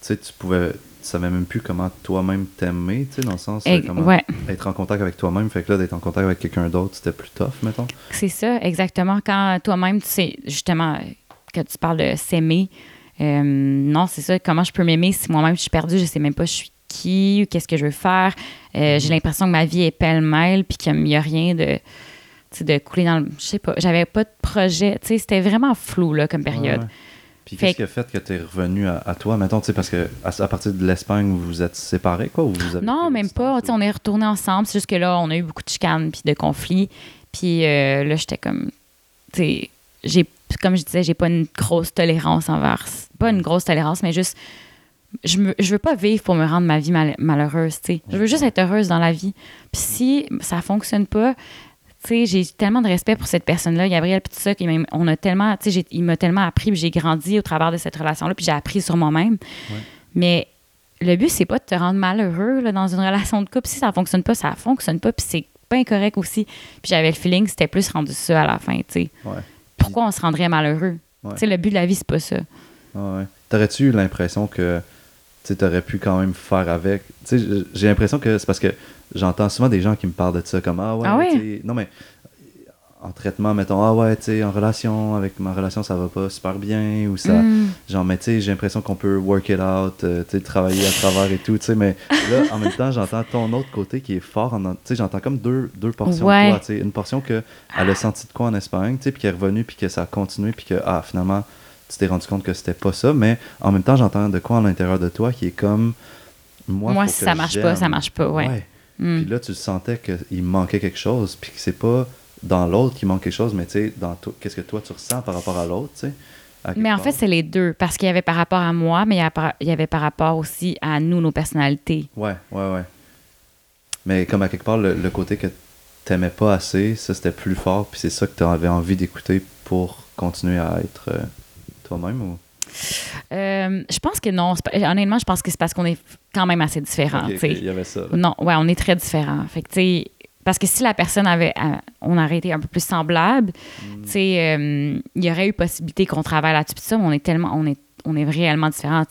tu pouvais. Tu savais même plus comment toi-même t'aimer, tu sais, dans le sens. Euh, comment ouais. être en contact avec toi-même. Fait que là, d'être en contact avec quelqu'un d'autre, c'était plus tough, mettons. C'est ça, exactement. Quand toi-même, tu sais, justement, que tu parles de s'aimer, euh, non, c'est ça. Comment je peux m'aimer si moi-même je suis perdue, je sais même pas je suis qui, ou qu'est-ce que je veux faire. Euh, J'ai l'impression que ma vie est pêle-mêle, puis qu'il n'y a rien de, de couler dans le. Je sais pas, j'avais pas de projet. Tu sais, c'était vraiment flou, là, comme période. Ouais, ouais. Puis qu'est-ce qui a fait que tu es revenu à, à toi, mettons, tu sais, parce que à, à partir de l'Espagne, vous vous êtes séparés, quoi, ou vous avez Non, même pas. Tu sais, on est retournés ensemble. C'est juste que là, on a eu beaucoup de chicanes puis de conflits. Puis euh, là, j'étais comme. Tu sais, j'ai, comme je disais, j'ai pas une grosse tolérance envers. Pas une grosse tolérance, mais juste. Je, me, je veux pas vivre pour me rendre ma vie mal- malheureuse, tu sais. Je veux juste être heureuse dans la vie. Puis si ça fonctionne pas, j'ai tellement de respect pour cette personne-là, Gabriel, puis tout ça, a tellement, tu sais, j'ai- il m'a tellement appris, puis j'ai grandi au travers de cette relation-là, puis j'ai appris sur moi-même. Ouais. Mais le but, c'est pas de te rendre malheureux là, dans une relation de couple. Si ça fonctionne pas, ça fonctionne pas, puis c'est pas incorrect aussi. Puis j'avais le feeling que c'était plus rendu ça à la fin, tu sais. Ouais. Pourquoi on se rendrait malheureux? Ouais. Tu sais, le but de la vie, c'est pas ça. Ouais. T'aurais-tu eu l'impression que tu aurais pu quand même faire avec Tu sais, j- j'ai l'impression que c'est parce que j'entends souvent des gens qui me parlent de ça comme Ah ouais, Ah ouais? non mais en traitement, mettons, ah ouais, tu sais, en relation, avec ma relation, ça va pas super bien, ou ça, Mm. genre, mais tu sais, j'ai l'impression qu'on peut work it out, euh, tu sais, travailler à travers et tout, tu sais, mais là, en même temps, j'entends ton autre côté qui est fort, en- tu sais, j'entends comme deux, deux portions Ouais. de toi, tu sais, une portion que elle a senti de quoi en Espagne, tu sais, puis qui est revenue, puis que ça a continué, puis que, ah, finalement, tu t'es rendu compte que c'était pas ça, mais en même temps, j'entends de quoi à l'intérieur de toi qui est comme, moi, Moi, si ça marche pas, ça marche pas, ouais. Mm. Puis là, tu sentais qu'il manquait quelque chose, puis que c'est pas dans l'autre qu'il manque quelque chose, mais tu sais, dans qu'est-ce que toi tu ressens par rapport à l'autre, tu sais. Mais en part. fait, c'est les deux. Parce qu'il y avait par rapport à moi, mais il y il avait par rapport aussi à nous, nos personnalités. Ouais, ouais, ouais. Mais comme à quelque part, le, le côté que t'aimais pas assez, ça c'était plus fort, puis c'est ça que tu avais envie d'écouter pour continuer à être euh, toi-même ou? Euh, je pense que non. Honnêtement, je pense que c'est parce qu'on est quand même assez différents. Il y avait ça. là. Non, ouais, on est très différents. Fait que, parce que si la personne avait, euh, on aurait été un peu plus semblable, Mm. euh, il y aurait eu possibilité qu'on travaille là-dessus. Ça, mais on est tellement, on est, on est réellement différents.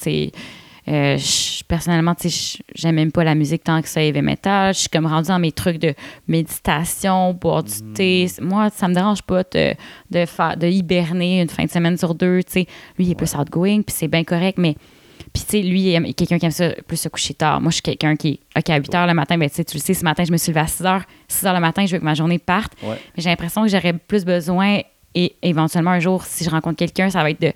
Euh, je- personnellement, tu sais, j'aime même pas la musique tant que ça, heavy metal. Je suis comme rendue dans mes trucs de méditation, boire du Mm. thé. Moi, ça me dérange pas de, de, faire, de hiberner une fin de semaine sur deux, tu sais. Lui, il est plus outgoing, puis c'est bien correct, mais puis, tu sais, lui, il est quelqu'un qui aime ça plus se coucher tard. Moi, je suis quelqu'un qui, OK, à 8 h le matin, ben, tu sais, tu le sais, ce matin, je me suis levée à 6 h. 6 h le matin, je veux que ma journée parte. Ouais. Mais j'ai l'impression que j'aurais plus besoin, et éventuellement, un jour, si je rencontre quelqu'un, ça va être de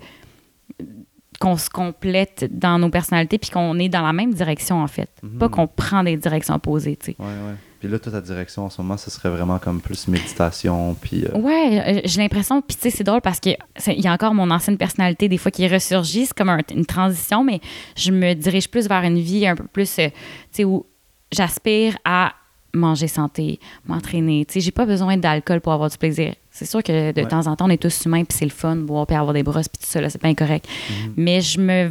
qu'on se complète dans nos personnalités puis qu'on est dans la même direction, en fait. Mhm. Pas qu'on prend des directions opposées, tu sais. Ouais, ouais. Puis là, toute ta direction en ce moment, ce serait vraiment comme plus méditation, puis. euh, Ouais, euh, j'ai l'impression, puis tu sais, c'est drôle parce qu'il y a encore mon ancienne personnalité des fois qui ressurgit, c'est comme un- une transition, mais je me dirige plus vers une vie un peu plus, euh, tu sais, où j'aspire à manger santé, m'entraîner. Tu sais, j'ai pas besoin d'alcool pour avoir du plaisir. C'est sûr que de Ouais. temps en temps, on est tous humains, puis c'est le fun, boire, puis avoir des brosses, puis tout ça, là, c'est pas incorrect. Mhm. Mais je me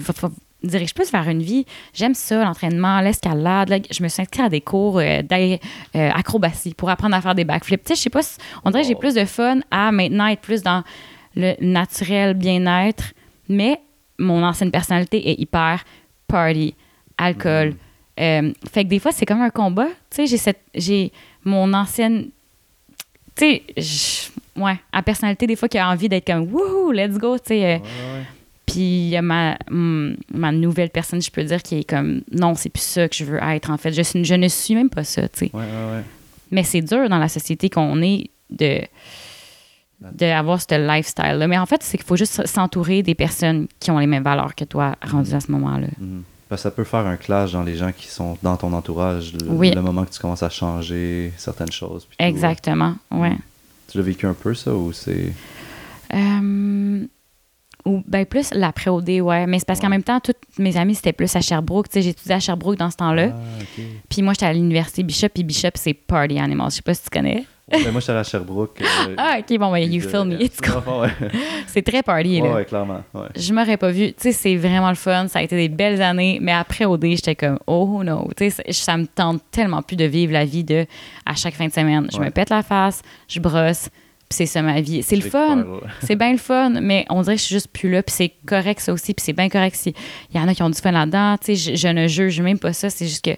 dirige plus vers une vie. J'aime ça, l'entraînement, l'escalade. là. Je me suis inscrite à des cours euh, d'acrobatie pour apprendre à faire des backflips. Tu sais, je sais pas, si- on dirait que j'ai plus de fun à maintenant être plus dans le naturel bien-être, mais mon ancienne personnalité est hyper party, alcool, Euh, fait que des fois, c'est comme un combat. Tu sais, j'ai cette, j'ai mon ancienne, tu sais, ouais, à personnalité des fois qui a envie d'être comme wouhou, let's go, tu sais. euh, Ouais, ouais. puis il y a ma, ma nouvelle personne, je peux dire, qui est comme non, c'est plus ça que je veux être en fait. Je, suis- je ne suis même pas ça, tu sais. Ouais. Mais c'est dur dans la société qu'on est de d'avoir ce lifestyle-là. Mais en fait, c'est qu'il faut juste s'entourer des personnes qui ont les mêmes valeurs que toi, rendues à ce moment-là. Mhm. Parce que ça peut faire un clash dans les gens qui sont dans ton entourage le, Oui. le moment que tu commences à changer certaines choses. puis tout. Exactement, ouais. Tu l'as vécu un peu, ça, ou c'est... Euh, ou ben plus l'après-OD, ouais. Mais c'est parce qu'en même temps, toutes mes amis, c'était plus à Sherbrooke. Tu sais, j'étudiais à Sherbrooke dans ce temps-là. Ah. Puis moi, j'étais à l'université Bishop, puis Bishop, c'est Party Animals. Je sais pas si tu connais. Ouais, ben, moi, j'étais à Sherbrooke. euh, Ah, OK, bon, ben, you de- feel me. Ouais, C'est très party, là. ouais, clairement. Je m'aurais pas vu. Tu sais, c'est vraiment le fun. Ça a été des belles années. Mais après OD, j'étais comme, oh no. Tu sais, ça me tente tellement plus de vivre la vie de à chaque fin de semaine. Je me pète la face, je brosse, c'est ça ma vie. C'est le fun. C'est bien le fun, mais on dirait que je suis juste plus là, puis c'est correct ça aussi, puis c'est bien correct si il y en a qui ont du fun là-dedans, tu sais, je, je ne juge même pas ça, c'est juste que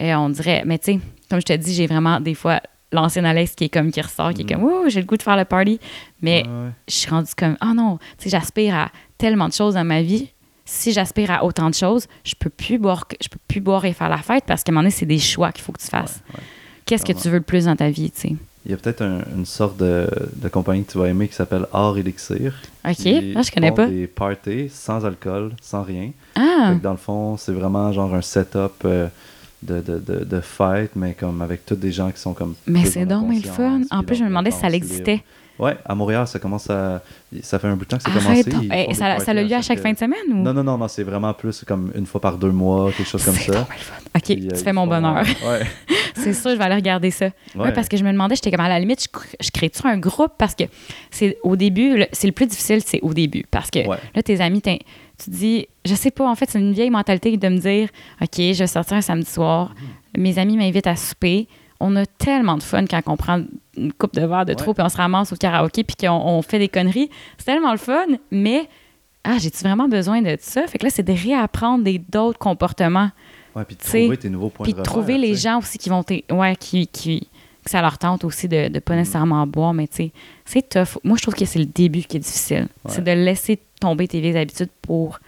euh, on dirait, mais tu sais, comme je te dis, j'ai vraiment des fois l'ancienne Alex qui est comme qui ressort, qui est Mm. comme, ouh, j'ai le goût de faire le party, mais Ouais, ouais. je suis rendue comme, oh non, tu sais, j'aspire à tellement de choses dans ma vie. Si j'aspire à autant de choses, je peux plus boire, je peux plus boire et faire la fête parce qu'à un moment donné, c'est des choix qu'il faut que tu fasses. Ouais. Qu'est-ce que tu veux le plus dans ta vie, tu sais? Il y a peut-être un- une sorte de, de compagnie que tu vas aimer qui s'appelle Art Elixir. OK, qui ah, je connais pas. des parties sans alcool, sans rien. Ah, dans le fond, c'est vraiment genre un setup euh, de, de, de, de fête, mais comme avec tous des gens qui sont comme. mais c'est donc le fun. En plus, je me demandais si ça existait. libre. Ouais, à Montréal, ça commence à. Ça fait un bout de temps que c'est commencé. Eh, ça, ça a parties lieu à chaque fin de semaine ou? Non, non, non, non, c'est vraiment plus comme une fois par deux mois, quelque chose comme ça. OK, Puis, euh, tu ils fais mon bonheur. Ouais. c'est sûr, je vais aller regarder ça. Ouais. Ouais. parce que je me demandais, j'étais comme à la limite, je, cr- je crée-tu un groupe? Parce que c'est au début, c'est le plus difficile, c'est au début. Parce que là, tes amis, tu dis, je sais pas, en fait, c'est une vieille mentalité de me dire, OK, je vais sortir un samedi soir, Mhm. mes amis m'invitent à souper. On a tellement de fun quand on prend une coupe de verre de Ouais. trop puis on se ramasse au karaoké puis qu'on on fait des conneries. C'est tellement le fun, mais ah, j'ai-tu vraiment besoin de ça? Fait que là, c'est de réapprendre des d'autres comportements. Ouais, puis de trouver tes nouveaux points Puis de trouver les gens aussi qui vont. Ouais, qui, qui, que ça leur tente aussi de ne pas Mm. nécessairement boire, mais tu sais, c'est tough. Moi, je trouve que c'est le début qui est difficile. Ouais. C'est de laisser tomber tes vieilles habitudes pour.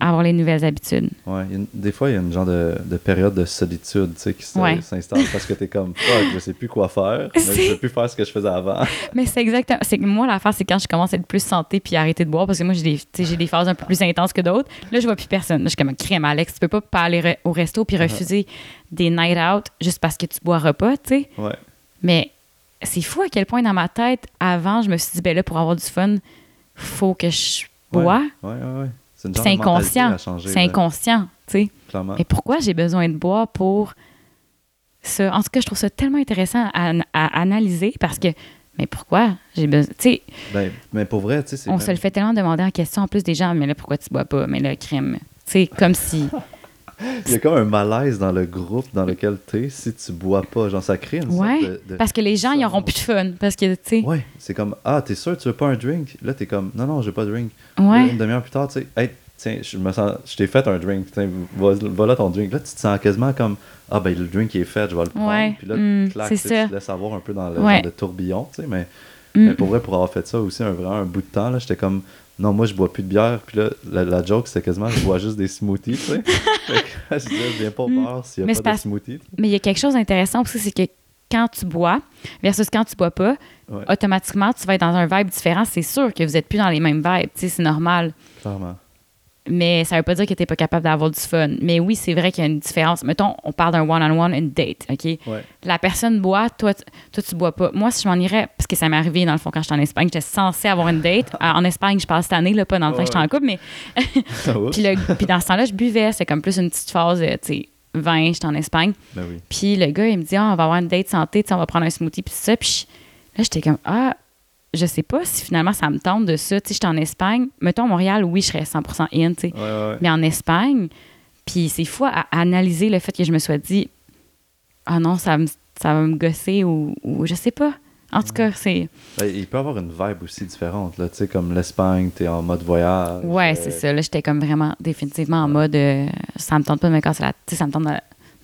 Avoir les nouvelles habitudes. Ouais, une- des fois, il y a une genre de, de période de solitude tu sais, qui Ouais. s'installe parce que t'es comme fuck, je sais plus quoi faire, mais je peux plus faire ce que je faisais avant. Mais c'est exactement. C'est que moi, l'affaire, c'est quand je commence à être plus santé puis arrêter de boire, parce que moi, j'ai des, tu j'ai des phases un peu plus intenses que d'autres. Là, je vois plus personne. Là, je suis comme crème, Alex. Tu peux pas, pas aller re- au resto puis refuser des night out juste parce que tu boiras pas, tu sais. Ouais. Mais c'est fou à quel point dans ma tête, avant, je me suis dit, ben là, pour avoir du fun, faut que je bois. Ouais, ouais, ouais. Genre C'est inconscient. C'est là, inconscient, tu sais. Mais pourquoi j'ai besoin de boire pour ça? En tout cas, je trouve ça tellement intéressant à, à analyser parce que, mais pourquoi j'ai besoin. Tu sais, Ben, mais pour vrai, tu sais, on même- se le fait tellement demander en question en plus des gens, mais là, pourquoi tu bois pas? Mais le crème. Tu sais, comme si. Il y a comme un malaise dans le groupe dans lequel t'es si tu bois pas. Genre, ça crée une Ouais. sorte de. de- Parce que les gens, ils ça, auront plus de fun. Parce que, tu sais. Ouais, c'est comme Ah, t'es sûr, tu veux pas un drink? Là, t'es comme Non, non, j'ai pas de drink. Ouais. Là, Une demi-heure plus tard, tu sais, hey, tiens, je me sens, je t'ai fait un drink, tiens, va, va là ton drink. Là, tu te sens quasiment comme, ah ben le drink est fait, je vais le prendre. Ouais, Puis là, mm, clac, tu tu te laisses avoir un peu dans le Ouais. tourbillon, tu sais, mais, Mm. mais pour vrai, pour avoir fait ça aussi un, vraiment un bout de temps, là, j'étais comme, non, moi je bois plus de bière. Puis là, la, la joke, c'était quasiment, je bois juste des smoothies, tu sais. Je disais, je viens pas au Mm. bar s'il y Mais a c'est pas de parce- smoothie. Mais il y a quelque chose d'intéressant aussi, c'est que quand tu bois versus quand tu bois pas, Ouais, automatiquement, tu vas être dans un vibe différent. C'est sûr que vous n'êtes plus dans les mêmes vibes. Tu sais, c'est normal. clairement. Mais ça veut pas dire que tu n'es pas capable d'avoir du fun. Mais oui, c'est vrai qu'il y a une différence. Mettons, on parle d'un one-on-one, une date, OK? Ouais. La personne boit, toi, tu- toi, tu bois pas. Moi, si je m'en irais, parce que ça m'est arrivé, dans le fond, quand j'étais en Espagne, j'étais censée avoir une date. En Espagne, je parle cette année, là, pas dans le temps que j'étais en couple, mais puis, le- puis dans ce temps-là, je buvais. C'est comme plus une petite phase, euh, tu sais, vin, j'étais en Espagne. Ben oui. Puis le gars, il me dit, ah, on va avoir une date santé, on va prendre un smoothie, puis ça. Puis là, j'étais comme, ah, je sais pas si finalement ça me tente de ça. Tu sais, j'étais en Espagne. Mettons, à Montréal, oui, je serais 100% in, tu sais. Ouais, ouais, ouais. Mais en Espagne, puis c'est fou à, analyser le fait que je me sois dit, ah non, ça, me- ça va me gosser ou, ou je sais pas. En tout cas, c'est. Ben, il peut avoir une vibe aussi différente. Là. Tu sais, comme l'Espagne, t'es en mode voyage. Ouais, euh, c'est ça. Là, j'étais comme vraiment définitivement en mode euh, ça me tente pas de me casser la tête, ça me tente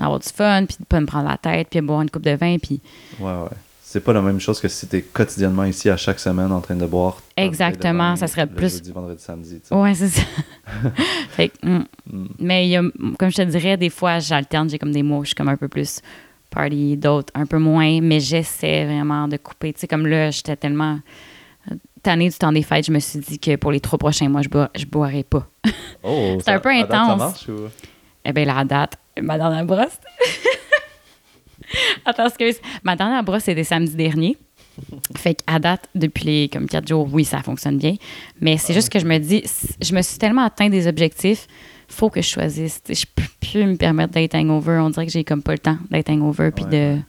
d'avoir du fun, puis de pas me prendre la tête, puis de boire une coupe de vin, puis Ouais, ouais. C'est pas la même chose que si t'es quotidiennement ici à chaque semaine en train de boire. Exactement, ça serait le plus- Jeudi, vendredi, samedi. ouais, c'est ça. fait que, mm. Mm. Mais y a, comme je te dirais, des fois, j'alterne, j'ai comme des mots je suis comme un peu plus party, d'autres un peu moins, mais j'essaie vraiment de couper. Tu sais, comme là, j'étais tellement euh, tannée du temps des fêtes, je me suis dit que pour les trois prochains mois, je, bois, je boirais pas. Oh, C'est un peu à date, intense. Ça marche ou... Eh bien, la date, ma dernière brosse. Attends, excuse. Ma dernière brosse, c'était samedi dernier. Fait qu'à date, depuis les comme quatre jours, oui, ça fonctionne bien. Mais c'est juste que je me dis, je me suis tellement atteint des objectifs, faut que je choisisse. Je peux plus me permettre d'être hangover. On dirait que j'ai comme pas le temps d'être hangover. Puis Ouais, de. ouais.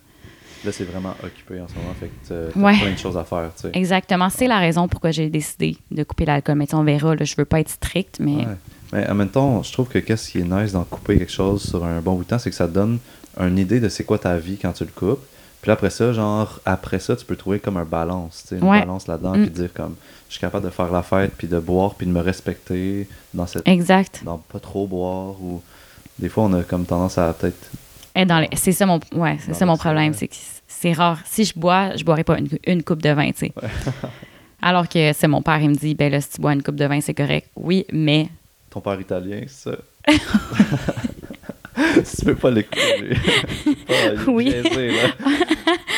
Là, c'est vraiment occupé en ce moment. Fait que t'as Ouais. plein de choses à faire, tu sais. Exactement. C'est la raison pourquoi j'ai décidé de couper l'alcool. Mais on verra. Là, je veux pas être stricte, mais. Mais en même temps, je trouve que qu'est-ce qui est nice d'en couper quelque chose sur un bon bout de temps, c'est que ça donne une idée de c'est quoi ta vie quand tu le coupes. Puis après ça, genre, après ça, tu peux trouver comme un balance, tu sais, une Ouais. balance là-dedans, Mm. puis dire comme, je suis capable de faire la fête, puis de boire, puis de me respecter dans cette, Exact. dans pas trop boire, ou des fois, on a comme tendance à peut-être, Et dans les- c'est ça mon, ouais, c'est Dans ça mon l'excès, problème, c'est que c'est rare. Si je bois, je boirais pas une, une coupe de vin, tu sais. Alors que c'est mon père, il me dit, ben là, si tu bois une coupe de vin, c'est correct. Oui, mais ton père italien, c'est ça. si tu peux pas l'écouter, Oui. biaisé, là.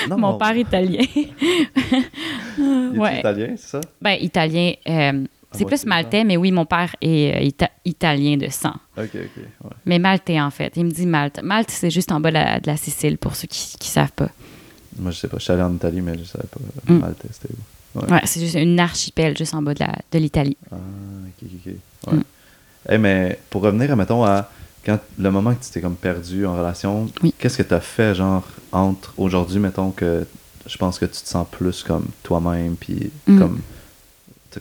Non, mon père italien. il ouais. italien, c'est ça? ben, italien, euh, c'est moitié, plus ça. maltais, mais oui, mon père est euh, ita- italien de sang. Ok, ok, ouais. Mais maltais, en fait. Il me dit Malte. Malte, c'est juste en bas de la, de la Sicile, pour ceux qui ne savent pas. Moi, je sais pas. Je suis allé en Italie, mais je savais pas Mm. mal tester. Ouais. Ouais, c'est juste une archipel juste en bas de l'Italie. Ah, ok, ok, ok. Ouais. Mm. Eh, mais pour revenir, mettons, à quand le moment que tu t'es comme perdu en relation, Oui. qu'est-ce que tu as fait, genre, entre aujourd'hui, mettons, que je pense que tu te sens plus comme toi-même, puis Mm. comme.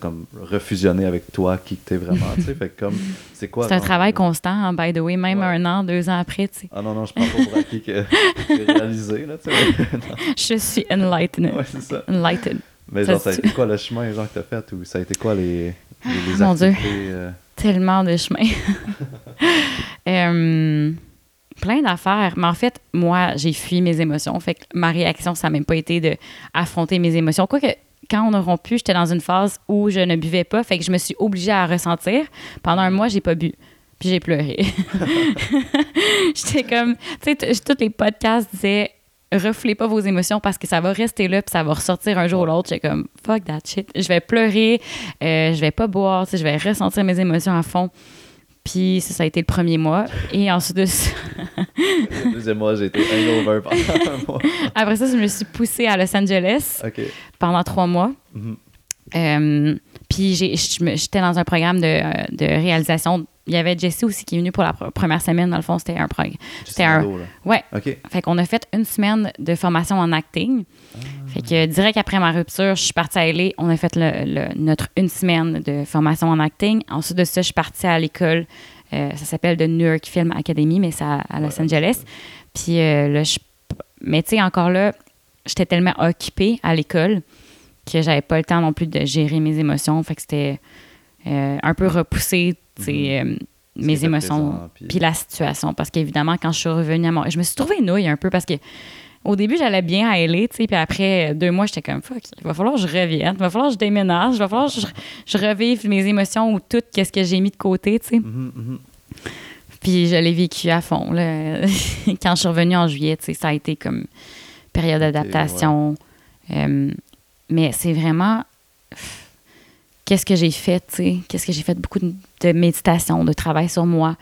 Comme refusionné avec toi, qui que t'es vraiment, tu sais? Fait comme. C'est quoi. C'est un travail constant, hein, by the way, même Ouais. un an, deux ans après, tu sais. Ah non, non, je prends pas pour acquis que c'est réalisé, là, tu sais. Je suis enlightened. ouais, c'est ça. Enlightened. Mais Ça genre, ça a été quoi le chemin, genre, que t'as fait, ou ça a été quoi les, les, les Mon Dieu. activités, euh, Tellement de chemin. Euh, plein d'affaires. Mais en fait, moi, j'ai fui mes émotions. Fait que ma réaction, ça n'a même pas été de affronter mes émotions. Quoique, quand on a rompu, j'étais dans une phase où je ne buvais pas. Fait que je me suis obligée à ressentir. Pendant un mois, j'ai pas bu. Puis j'ai pleuré. j'étais comme... Tu sais, tous les podcasts disaient refoulez pas vos émotions parce que ça va rester là puis ça va ressortir un jour ou l'autre. J'étais comme fuck that shit. Je vais pleurer, euh, je vais pas boire, je vais ressentir mes émotions à fond. Puis ça, ça a été le premier mois. Et ensuite de ça, Le deuxième mois, j'ai été hangover pendant un mois. après ça, je me suis poussée à Los Angeles pendant trois mois. Mhm. Euh, puis j'ai- j'étais dans un programme de, euh, de réalisation. Il y avait Jessie aussi qui est venue pour la pr- première semaine. Dans le fond, c'était un programme. C'était un- là. Ouais. OK. Fait qu'on a fait une semaine de formation en acting. Fait que direct après ma rupture, je suis partie à LA. On a fait le- le- notre une semaine de formation en acting. Ensuite de ça, je suis partie à l'école. euh, ça s'appelle The New York Film Academy, mais c'est à, à Los Ouais, Angeles. Puis euh, là, je... Mais tu sais, encore là, j'étais tellement occupée à l'école que j'avais pas le temps non plus de gérer mes émotions. Fait que c'était euh, un peu repoussé, tu sais, euh, Ce mes émotions. puis- la situation. Parce qu'évidemment, quand je suis revenue à Montréal, je me suis trouvée nouille un peu parce que au début, j'allais bien à LA, tu sais, puis après deux mois, j'étais comme fuck, il va falloir que je revienne, il va falloir que je déménage, il va falloir que je, je revive mes émotions ou tout qu'est-ce que j'ai mis de côté, tu sais. Mhm, mhm. Puis je l'ai vécu à fond. Là. Quand je suis revenue en juillet, ça a été comme période d'adaptation. Euh, mais c'est vraiment qu'est-ce que j'ai fait, tu sais, qu'est-ce que j'ai fait beaucoup de, de méditation, de travail sur moi,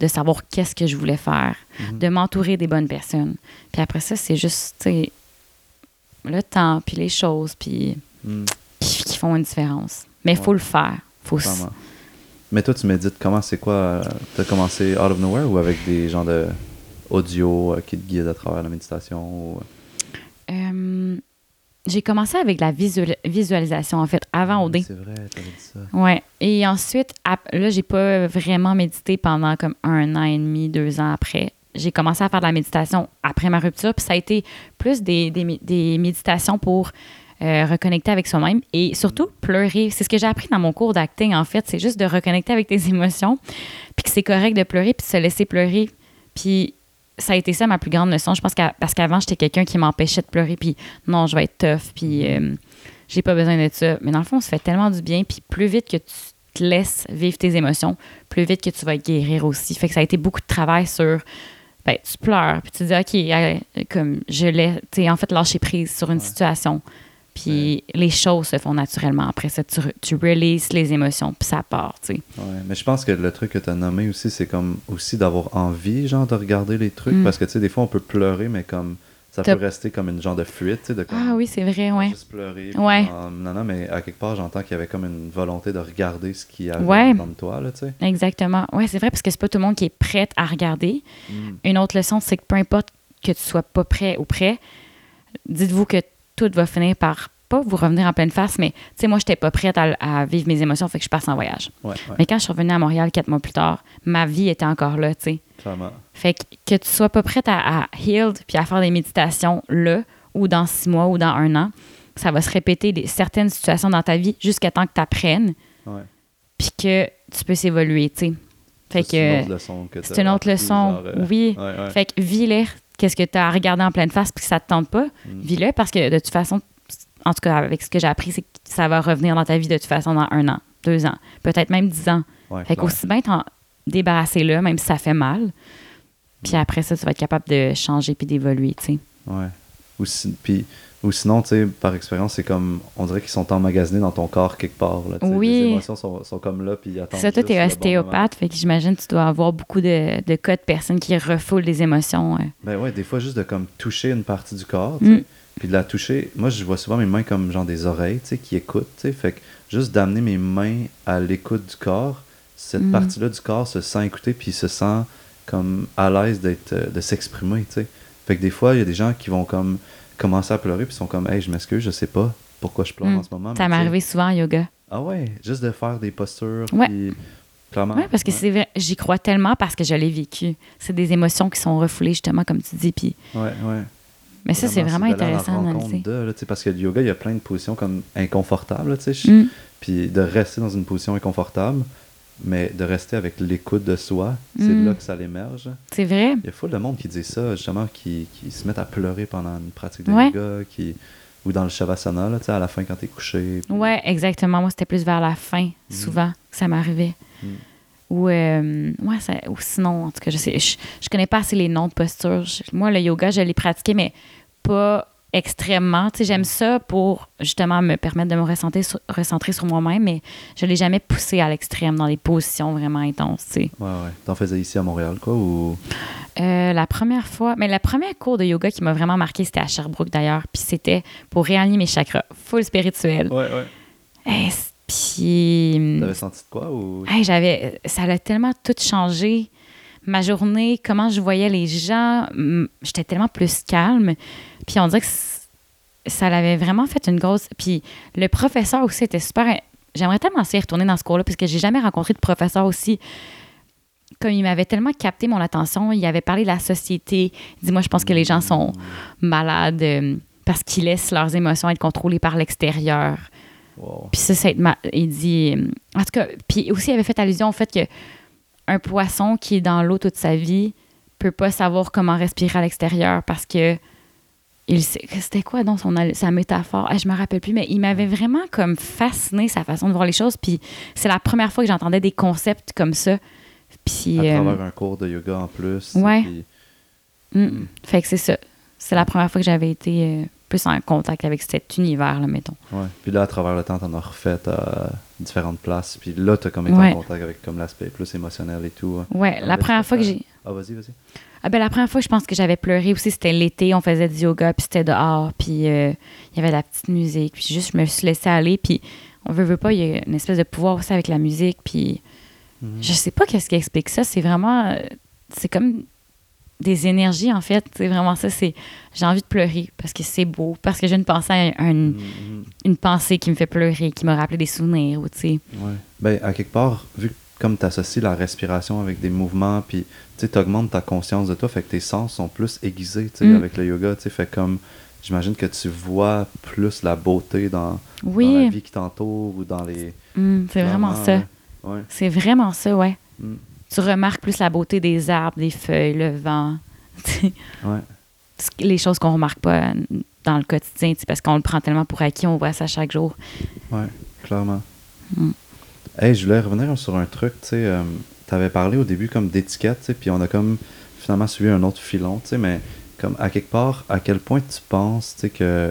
de savoir qu'est-ce que je voulais faire, Mhm. de m'entourer des bonnes personnes. Puis après ça, c'est juste, tu sais, le temps, puis les choses, puis Mhm. qui, font une différence. Mais il Ouais. faut le faire. Faut Vraiment. Mais toi, tu médites comment? C'est quoi euh, T'as commencé out of nowhere ou avec des gens de audio euh, qui te guident à travers la méditation ou... Euh, j'ai commencé avec la visual- visualisation, en fait, avant OD. C'est vrai, t'avais dit ça. Ouais. Et ensuite, ap- là, j'ai pas vraiment médité pendant comme un an et demi, deux ans après. J'ai commencé à faire de la méditation après ma rupture, puis ça a été plus des, des, mé- des méditations pour euh, reconnecter avec soi-même et surtout pleurer. C'est ce que j'ai appris dans mon cours d'acting, en fait. C'est juste de reconnecter avec tes émotions, puis que c'est correct de pleurer, puis de se laisser pleurer. Puis ça a été ça ma plus grande leçon. Je pense que parce qu'avant, j'étais quelqu'un qui m'empêchait de pleurer, puis non, je vais être tough, puis euh, j'ai pas besoin de ça. Mais dans le fond, ça fait tellement du bien, puis plus vite que tu te laisses vivre tes émotions, plus vite que tu vas guérir aussi. Fait que ça a été beaucoup de travail sur. Ben, tu pleures, puis tu te dis, OK, comme je l'ai, tu sais, en fait, lâcher prise sur une situation. Puis les choses se font naturellement. Après ça, tu, tu releases les émotions, puis ça part, tu sais. Ouais, mais je pense que le truc que tu as nommé aussi, c'est comme aussi d'avoir envie, genre, de regarder les trucs. Mm. Parce que, tu sais, des fois, on peut pleurer, mais comme ça peut rester comme une genre de fuite, tu sais, de comme Ah oui, c'est vrai, ouais. juste pleurer. Ouais. en- non, non, mais à quelque part, j'entends qu'il y avait comme une volonté de regarder ce qu'il y avait Ouais. dans toi, là, tu sais. Exactement. Oui, c'est vrai, parce que c'est pas tout le monde qui est prêt à regarder. Mm. Une autre leçon, c'est que peu importe que tu sois pas prêt ou prêt, dites-vous que tout va finir par pas vous revenir en pleine face, mais tu sais, moi, j'étais pas prête à, à vivre mes émotions, fait que je passe en voyage. Ouais, ouais, Mais quand je suis revenue à Montréal quatre mois plus tard, ma vie était encore là, tu sais. Fait que, que tu sois pas prête à, à healed puis à faire des méditations là, ou dans six mois, ou dans un an, ça va se répéter des, certaines situations dans ta vie jusqu'à temps que tu apprennes, puis que tu peux s'évoluer, tu sais. Fait Ça, c'est une que autre leçon que une autre leçon, genre, euh, oui. Ouais. Fait que vis-le, qu'est-ce que tu as à regarder en pleine face, puis que ça te tente pas, Mm. vis-le, parce que de toute façon, en tout cas, avec ce que j'ai appris, c'est que ça va revenir dans ta vie de toute façon dans un an, deux ans, peut-être même dix ans. Ouais, Fait qu'aussi bien t'en débarrasser là, même si ça fait mal. Puis après ça, tu vas être capable de changer puis d'évoluer, tu sais. Ouais. Ou, si- puis, ou sinon, tu sais, par expérience, c'est comme, on dirait qu'ils sont emmagasinés dans ton corps quelque part. Là. Oui. Les émotions sont, sont comme là, puis attendent. Ça, toi, t'es bon ostéopathe, fait que j'imagine que tu dois avoir beaucoup de, de cas de personnes qui refoulent les émotions. euh. Ben ouais, des fois, juste de comme toucher une partie du corps. Mm. Puis de la toucher. Moi, je vois souvent mes mains comme genre des oreilles, tu sais, qui écoutent, tu sais. Fait que juste d'amener mes mains à l'écoute du corps, cette Mm. partie-là du corps se sent écoutée, puis se sent comme à l'aise d'être, euh, de s'exprimer, tu sais. Fait que des fois, il y a des gens qui vont comme commencer à pleurer, puis sont comme, hey, je m'excuse, je sais pas pourquoi je pleure Mm. en ce moment. Ça m'est arrivé souvent en yoga. Ah ouais, juste de faire des postures. Ouais. Puis, clairement. Oui, parce que ouais. c'est vrai, j'y crois tellement parce que je l'ai vécu. C'est des émotions qui sont refoulées, justement, comme tu dis. Puis... Ouais, ouais. Mais ça, c'est vraiment à intéressant de, là, sais, parce que le yoga, il y a plein de positions comme inconfortables, là. Mm. Puis de rester dans une position inconfortable, mais de rester avec l'écoute de soi, c'est Mm. là que ça l'émerge. C'est vrai. Il y a full de monde qui dit ça, justement, qui, qui se mettent à pleurer pendant une pratique de Ouais. yoga, qui, ou dans le shavasana, là, à la fin quand t'es couché. puis- Ouais, exactement. Moi, c'était plus vers la fin, souvent, que ça m'arrivait. Mm. Ou, euh, ouais, ça- ou sinon, en tout cas, je sais, je, je connais pas assez les noms de postures. Je- moi, le yoga, je l'ai pratiqué, mais pas extrêmement. Tu sais, j'aime ça pour justement me permettre de me recentrer sur, recentrer sur moi-même, mais je l'ai jamais poussé à l'extrême dans des positions vraiment intenses. tu sais. Ouais, ouais. T'en faisais ici à Montréal, quoi, ou... Euh, la première fois, mais la première cours de yoga qui m'a vraiment marqué, c'était à Sherbrooke d'ailleurs, puis c'était pour réaligner mes chakras, full spirituel. Ouais, ouais. C- puis T'avais senti de quoi, ou... Hey, j'avais, ça a tellement tout changé. Ma journée, comment je voyais les gens, j'étais tellement plus calme. Puis on dirait que ça l'avait vraiment fait une grosse. Puis le professeur aussi était super. J'aimerais tellement essayer de retourner dans ce cours-là parce que j'ai jamais rencontré de professeur aussi. Comme il m'avait tellement capté mon attention, il avait parlé de la société. Il dit Moi, je pense que les gens sont malades euh, parce qu'ils laissent leurs émotions être contrôlées par l'extérieur. Wow. Puis ça, c'est Il dit. euh, En tout cas, puis aussi, il avait fait allusion au fait que un poisson qui est dans l'eau toute sa vie peut pas savoir comment respirer à l'extérieur parce que. Il C'était quoi donc son, sa métaphore? Ah, je me rappelle plus, mais il m'avait vraiment comme fasciné sa façon de voir les choses. Puis c'est la première fois que j'entendais des concepts comme ça. Puis. À euh, travers un cours de yoga en plus. Ouais. puis- Mm. Fait que c'est ça. C'est la première fois que j'avais été euh, plus en contact avec cet univers, là, mettons. Ouais. Puis là, à travers le temps, t'en as refait à différentes places. Puis là, t'as comme été Ouais. en contact avec comme l'aspect plus émotionnel et tout. hein. Ouais, Ah, la ben, première fois que j'ai. Ah, vas-y, vas-y. Ah ben, la première fois, je pense que j'avais pleuré aussi, c'était l'été, on faisait du yoga, puis c'était dehors, puis euh, il y avait de la petite musique, puis juste, je me suis laissée aller, puis on veut, veut pas, il y a une espèce de pouvoir aussi avec la musique, puis Mhm. je sais pas qu'est-ce qui explique ça, c'est vraiment, euh, c'est comme des énergies, en fait, c'est vraiment ça, c'est, j'ai envie de pleurer, parce que c'est beau, parce que j'ai une pensée, à une, Mhm. une pensée qui me fait pleurer, qui me rappelle des souvenirs, ou tu sais. Ouais. Ben, à quelque part, vu que comme tu associes la respiration avec des mouvements, puis tu augmentes ta conscience de toi, fait que tes sens sont plus aiguisés tu sais, Mm. avec le yoga. tu sais, Fait comme, j'imagine que tu vois plus la beauté dans, Oui. dans la vie qui t'entoure ou dans les. Mm, c'est vraiment ça. Ouais. C'est vraiment ça, ouais. Tu remarques plus la beauté des arbres, des feuilles, le vent. Ouais. Les choses qu'on remarque pas euh, dans le quotidien, parce qu'on le prend tellement pour acquis, on voit ça chaque jour. Ouais, clairement. Mm. Hey, je voulais revenir sur un truc, tu sais, tu avais parlé au début comme d'étiquette, puis on a comme finalement suivi un autre filon, tu sais, mais comme à quelque part, à quel point tu penses, tu sais, que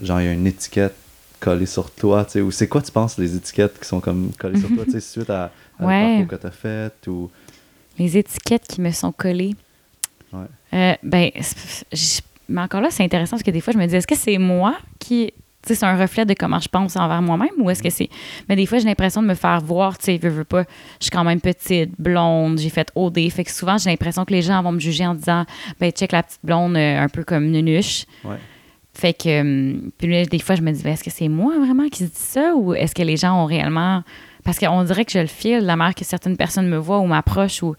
genre il y a une étiquette collée sur toi, tu sais, ou c'est quoi tu penses les étiquettes qui sont comme collées sur toi, tu sais, suite à Ouais. le parcours que tu as fait ou... Les étiquettes qui me sont collées. Ouais. Euh, ben, mais encore là, c'est intéressant parce que des fois, je me dis, est-ce que c'est moi qui. Tu sais, c'est un reflet de comment je pense envers moi-même ou est-ce que c'est. Mais des fois, j'ai l'impression de me faire voir, tu sais, veux, veux pas. Je suis quand même petite, blonde, j'ai fait OD. Fait que souvent, j'ai l'impression que les gens vont me juger en disant, ben, check la petite blonde, euh, un peu comme Nunuche. Ouais. Fait que. Puis là, des fois, je me dis, ben, est-ce que c'est moi vraiment qui se dit ça ou est-ce que les gens ont réellement. Parce qu'on dirait que je le file, la manière que certaines personnes me voient ou m'approchent ou.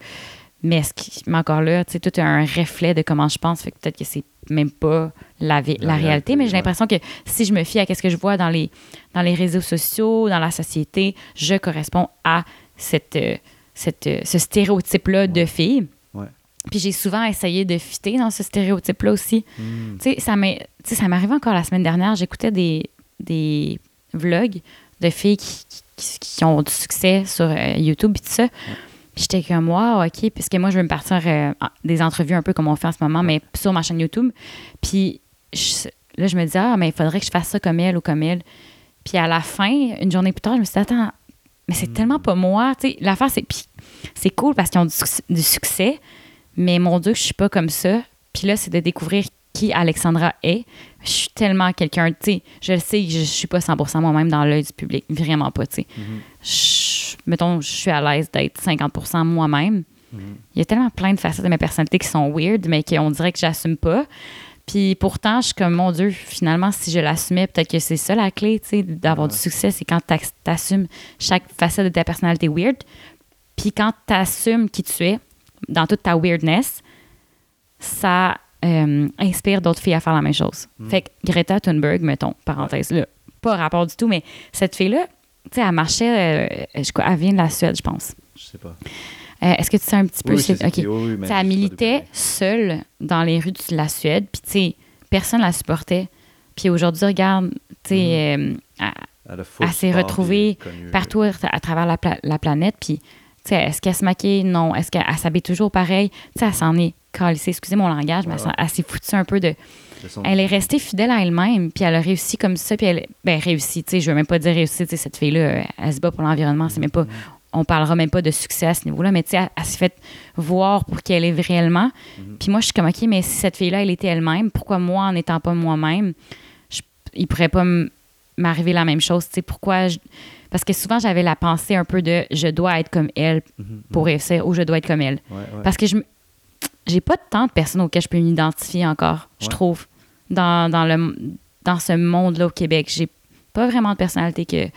Mais, que- mais encore là, tu sais, tout est un reflet de comment je pense. Fait que peut-être que c'est même pas la, La la réalité. Mais j'ai l'impression que si je me fie à ce que je vois dans les, dans les réseaux sociaux, dans la société, je corresponds à cette, euh, cette, euh, ce stéréotype-là de fille. Ouais. Puis j'ai souvent essayé de fitter dans ce stéréotype-là aussi. Mm. Tu sais, ça m'est tu sais, ça m'est arrivé encore la semaine dernière. J'écoutais des, des vlogs de filles qui, qui, qui ont du succès sur euh, YouTube et tout ça. Puis j'étais comme, wow, OK. Puisque moi, je veux me partir euh, des entrevues un peu comme on fait en ce moment, mais sur ma chaîne YouTube. Puis je- là, je me disais, ah, mais il faudrait que je fasse ça comme elle ou comme elle. Puis à la fin, une journée plus tard, je me suis dit, attends, mais c'est Mm. tellement pas moi. Tu sais, l'affaire, c'est. Puis c'est cool parce qu'ils ont du, du succès, mais mon Dieu, je suis pas comme ça. Puis là, c'est de découvrir qui Alexandra est. Je suis tellement quelqu'un, tu sais, je le sais que je, je suis pas 100% moi-même dans l'œil du public, vraiment pas, tu sais. Mhm. Mettons, je suis à l'aise d'être 50% moi-même. Mhm. Il y a tellement plein de facettes de ma personnalité qui sont weird, mais qu'on dirait que j'assume pas. Puis pourtant, je suis comme, mon Dieu, finalement, si je l'assumais, peut-être que c'est ça la clé, tu sais, d'avoir Ouais. du succès, c'est quand tu assumes chaque facette de ta personnalité weird. Puis quand tu assumes qui tu es, dans toute ta weirdness, ça euh, inspire d'autres filles à faire la même chose. Fait que Greta Thunberg, mettons, parenthèse là, pas rapport du tout, mais cette fille-là, tu sais, elle marchait, euh, je crois, elle vient de la Suède, je pense. Je sais pas. Euh, Est-ce que tu sais un petit peu? Oui, c'est- c'est- OK. oui, elle militait seule dans les rues de la Suède, puis tu sais, personne la supportait. Puis aujourd'hui, regarde, tu sais, euh, elle- Elle, s'est retrouvée connue, partout à, à travers la, pla- la planète, puis tu sais, est-ce qu'elle se maquille? Non. Est-ce qu'elle elle s'habille toujours pareil? Tu sais, elle s'en est calissée, excusez mon langage, mais elle s'est foutue un peu de... Elle est restée fidèle à elle-même, puis elle a réussi comme ça, puis elle... Ben, réussi, tu sais, je veux même pas dire réussi, tu sais, cette fille-là, euh, elle se bat pour l'environnement, c'est même pas... On parlera même pas de succès à ce niveau-là, mais tu sais, elle, elle s'est fait voir pour qui elle est réellement. Mhm. Puis moi, je suis comme, OK, mais si cette fille-là, elle était elle-même, pourquoi moi, en n'étant pas moi-même, il pourrait pas m'arriver la même chose, tu sais, pourquoi... je- Parce que souvent, j'avais la pensée un peu de je dois être comme elle Mhm, pour réussir ou je dois être comme elle. Ouais, ouais. Parce que je me- j'ai pas tant de personnes auxquelles je peux m'identifier encore, je trouve, dans, dans, le, dans ce monde-là au Québec. J'ai pas vraiment de personnalité que.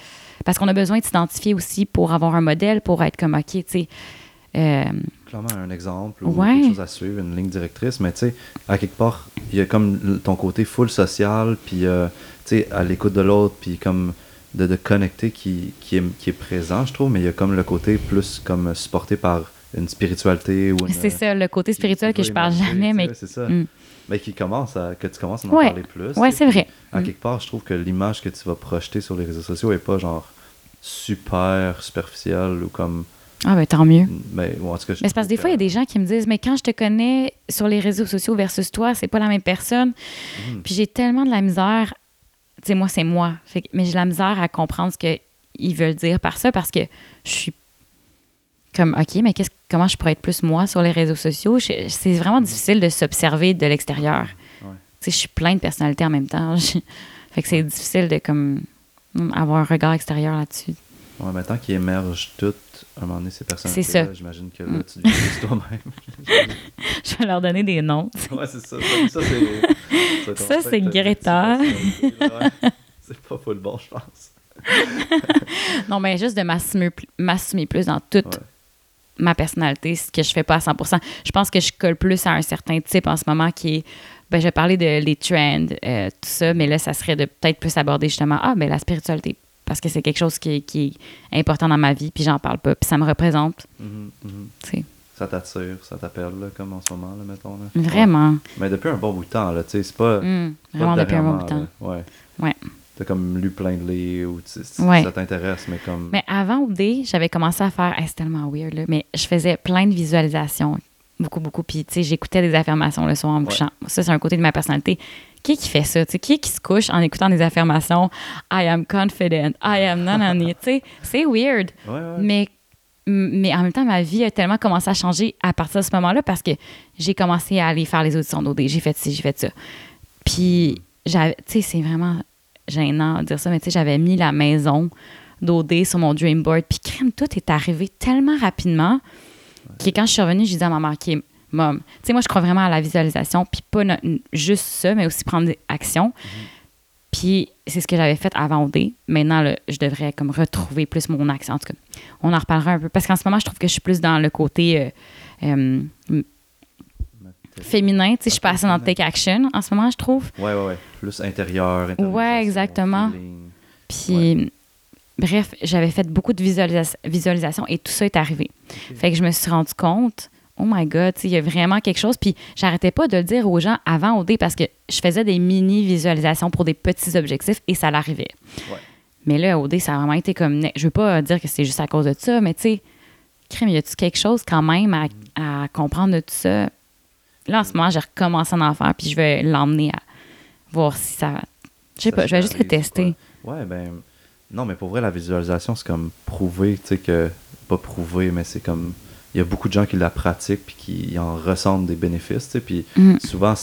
Parce qu'on a besoin de s'identifier aussi pour avoir un modèle, pour être comme, OK, tu sais. euh, clairement un exemple ou Ouais. quelque chose à suivre, une ligne directrice, mais tu sais, à quelque part, il y a comme ton côté full social, puis euh, tu sais, à l'écoute de l'autre, puis comme de, de connecter qui, qui, est, qui est présent, je trouve, mais il y a comme le côté plus comme supporté par une spiritualité ou une, c'est ça, le côté spirituel que je parle jamais, mais. c'est ça. Mm. Mais qui commence à, que tu commences à en Ouais. parler plus. Sais, c'est vrai. À Mm. quelque part, je trouve que l'image que tu vas projeter sur les réseaux sociaux est pas genre super superficielle ou comme. Ah, ben tant mieux. Mais, en tout cas, je Mais c'est parce que des fois, il y a des gens qui me disent, mais quand je te connais sur les réseaux sociaux versus toi, c'est pas la même personne. Mhm. Puis j'ai tellement de la misère. Tu sais, moi, c'est moi. Fait mais j'ai de la misère à comprendre ce qu'ils veulent dire par ça parce que je suis comme, OK, mais qu'est-ce, comment je pourrais être plus moi sur les réseaux sociaux? Je- c'est vraiment difficile de s'observer de l'extérieur. Ouais. Tu sais, je suis plein de personnalités en même temps. Je- fait que c'est difficile de comme avoir un regard extérieur là-dessus. Ouais, mais tant qu'ils émergent toutes, à un moment donné, ces C'est ça. j'imagine que là, Mm. tu deviens toi-même. Je vais leur donner des noms. ouais, c'est ça. Ça, c'est. Ça, c'est Greta. C'est pas full bon, je pense. Non, mais juste de m'assumer, pl- m'assumer plus dans tout, Ouais. Ma personnalité, ce que je fais pas à 100% Je pense que je colle plus à un certain type en ce moment qui est. Ben, je vais parler de les trends, euh, tout ça, mais là, ça serait de peut-être plus aborder justement, ah, ben la spiritualité. Parce que c'est quelque chose qui, qui, est important dans ma vie, puis j'en parle pas, puis ça me représente. Mhm, mhm. Ça t'attire, ça t'appelle, comme en ce moment, là, mettons. Là? Vraiment. Mais depuis un bon bout de temps, là, tu sais, c'est pas. Mm, vraiment depuis un bon bout de temps. Ouais. Ouais. T'as comme lu plein de livres ou ça t'intéresse, mais comme. Mais avant OD, j'avais commencé à faire. c'est tellement weird, là, mais je faisais plein de visualisations. Beaucoup, beaucoup. Puis, tu sais, j'écoutais des affirmations le soir en me couchant. Ça, c'est un côté de ma personnalité. Qui qui fait ça? sais? Qui qui se couche en écoutant des affirmations? I am confident. I am nanani. tu sais, c'est weird. Mais mais en même temps, ma vie a tellement commencé à changer à partir de ce moment-là parce que j'ai commencé à aller faire les auditions d'OD. J'ai fait ci, j'ai fait ça. Puis, tu sais, c'est vraiment gênant de dire ça, mais tu sais, j'avais mis la maison d'OD sur mon dream board. Puis crème, tout est arrivé tellement rapidement que quand je suis revenue, j'ai dit à ma mère, OK, mom, tu sais, moi, je crois vraiment à la visualisation, puis pas juste ça, mais aussi prendre des actions. Puis c'est ce que j'avais fait avant OD. Maintenant, je devrais comme retrouver plus mon action. En tout cas, on en reparlera un peu. Parce qu'en ce moment, je trouve que je suis plus dans le côté euh, euh, féminin. Tu sais, je suis pas assez dans take action en ce moment, je trouve. Ouais, ouais, ouais. Plus intérieur. Ouais, exactement. Puis, bref, j'avais fait beaucoup de visualisation et tout ça est arrivé. Fait que je me suis rendu compte, oh my God, il y a vraiment quelque chose. Puis, j'arrêtais pas de le dire aux gens avant OD parce que je faisais des mini-visualisations pour des petits objectifs et ça l'arrivait. Ouais. Mais là, OD, ça a vraiment été comme. Je veux pas dire que c'est juste à cause de ça, mais tu sais, crème, y a-tu quelque chose quand même à, à comprendre de tout ça? Là, en ce moment, j'ai recommencé à en faire, puis je vais l'emmener à voir si ça. Je sais pas, je vais juste le tester. Ouais, ben. Non, mais pour vrai, la visualisation, c'est comme prouver, tu sais, que. Pas prouver, mais c'est comme. Il y a beaucoup de gens qui la pratiquent, puis qui en ressentent des bénéfices, tu sais. Puis mm. souvent,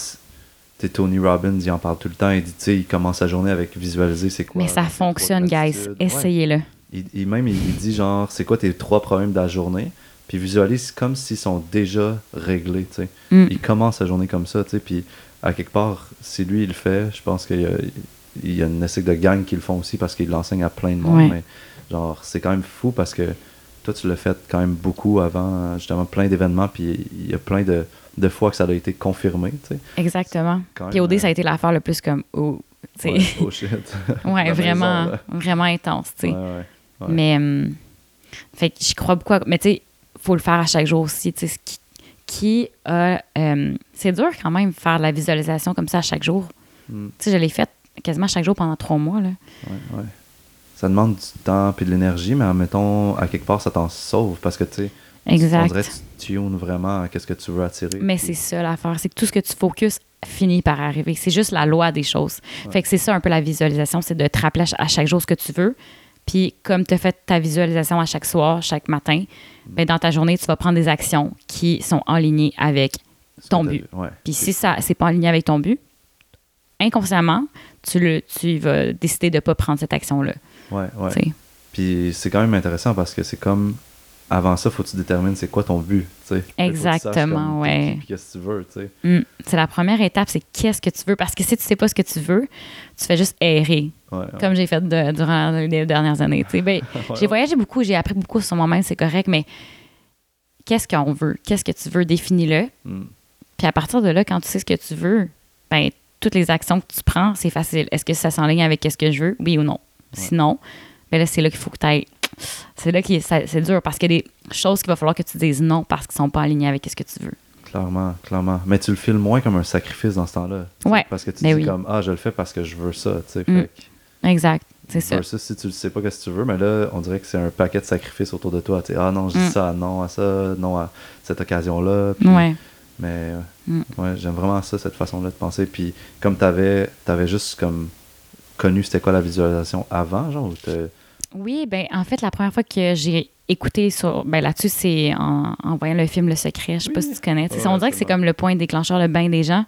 tu Tony Robbins, il en parle tout le temps. Il dit, tu sais, il commence sa journée avec visualiser c'est quoi. Mais ça fonctionne, guys. Essayez-le. Il, même, il dit, genre, c'est quoi tes trois problèmes de la journée? Puis visualise comme s'ils sont déjà réglés, tu sais. Mm. Il commence sa journée comme ça, tu sais, puis à quelque part, si lui il le fait, je pense qu'il y a, il y a une essai de gang qui le font aussi parce qu'il l'enseigne à plein de monde, mais genre, c'est quand même fou parce que toi, tu l'as fait quand même beaucoup avant, justement, plein d'événements, puis il y a plein de, de, fois que ça a été confirmé, tu sais. Exactement. Puis OD, ça a été l'affaire le plus comme, oh, tu sais. oh shit. ouais, vraiment, vraiment intense, tu sais. Mais, hum, fait que j'y crois beaucoup, mais tu sais, faut le faire à chaque jour aussi. Qui, qui a. Euh, c'est dur quand même faire de la visualisation comme ça à chaque jour. Hmm. Tu sais, je l'ai fait quasiment chaque jour pendant trois mois. Là. Ouais, ouais. Ça demande du temps et de l'énergie, mais mettons, à quelque part, ça t'en sauve parce que tu sais. Exact. On dirait que tu tunes vraiment à ce que tu veux attirer. Mais c'est ça l'affaire, c'est que tout ce que tu focuses finit par arriver. C'est juste la loi des choses. Fait que c'est ça un peu la visualisation, c'est de te rappeler à chaque jour ce que tu veux, puis comme tu as fait ta visualisation à chaque soir, chaque matin, ben dans ta journée, tu vas prendre des actions qui sont alignées avec ton but. Puis si ça c'est pas aligné avec ton but, inconsciemment, tu, le, tu vas décider de ne pas prendre cette action-là. Ouais, ouais. Puis c'est quand même intéressant parce que c'est comme avant ça, faut que tu détermines c'est quoi ton but. sais. Exactement, ouais. Qu'est-ce que tu veux, tu sais. Mm. C'est la première étape, c'est qu'est-ce que tu veux? Parce que si tu sais pas ce que tu veux, tu fais juste errer. Comme j'ai fait durant les dernières années. Ben, j'ai voyagé beaucoup, j'ai appris beaucoup sur moi-même, c'est correct, mais qu'est-ce qu'on veut? Qu'est-ce que tu veux? Définis-le. Mm. Puis à partir de là, quand tu sais ce que tu veux, ben, toutes les actions que tu prends, c'est facile. Est-ce que ça s'enligne avec ce que je veux? Oui ou non? Sinon, ben là, c'est là qu'il faut que tu ailles c'est là que c'est dur parce qu'il y a des choses qu'il va falloir que tu dises non parce qu'ils sont pas alignés avec ce que tu veux. Clairement, clairement. Mais tu le filmes moins comme un sacrifice dans ce temps-là. Ouais. Parce que tu ben dis comme Ah, je le fais parce que je veux ça. Tu sais, mm. Exact. C'est ça. si tu ne sais pas ce que tu veux, mais là, on dirait que c'est un paquet de sacrifices autour de toi. Tu ah non, je dis mm. ça, non à ça, non à cette occasion-là. Ouais. Mais mm. ouais, j'aime vraiment ça, cette façon-là de penser. Puis comme tu avais, avais juste comme connu c'était quoi la visualisation avant, genre, ou oui, ben en fait, la première fois que j'ai écouté sur. Ben là-dessus, c'est en, voyant le film Le Secret. Je sais pas si tu connais. on dirait que c'est comme le point déclencheur, le bain des gens.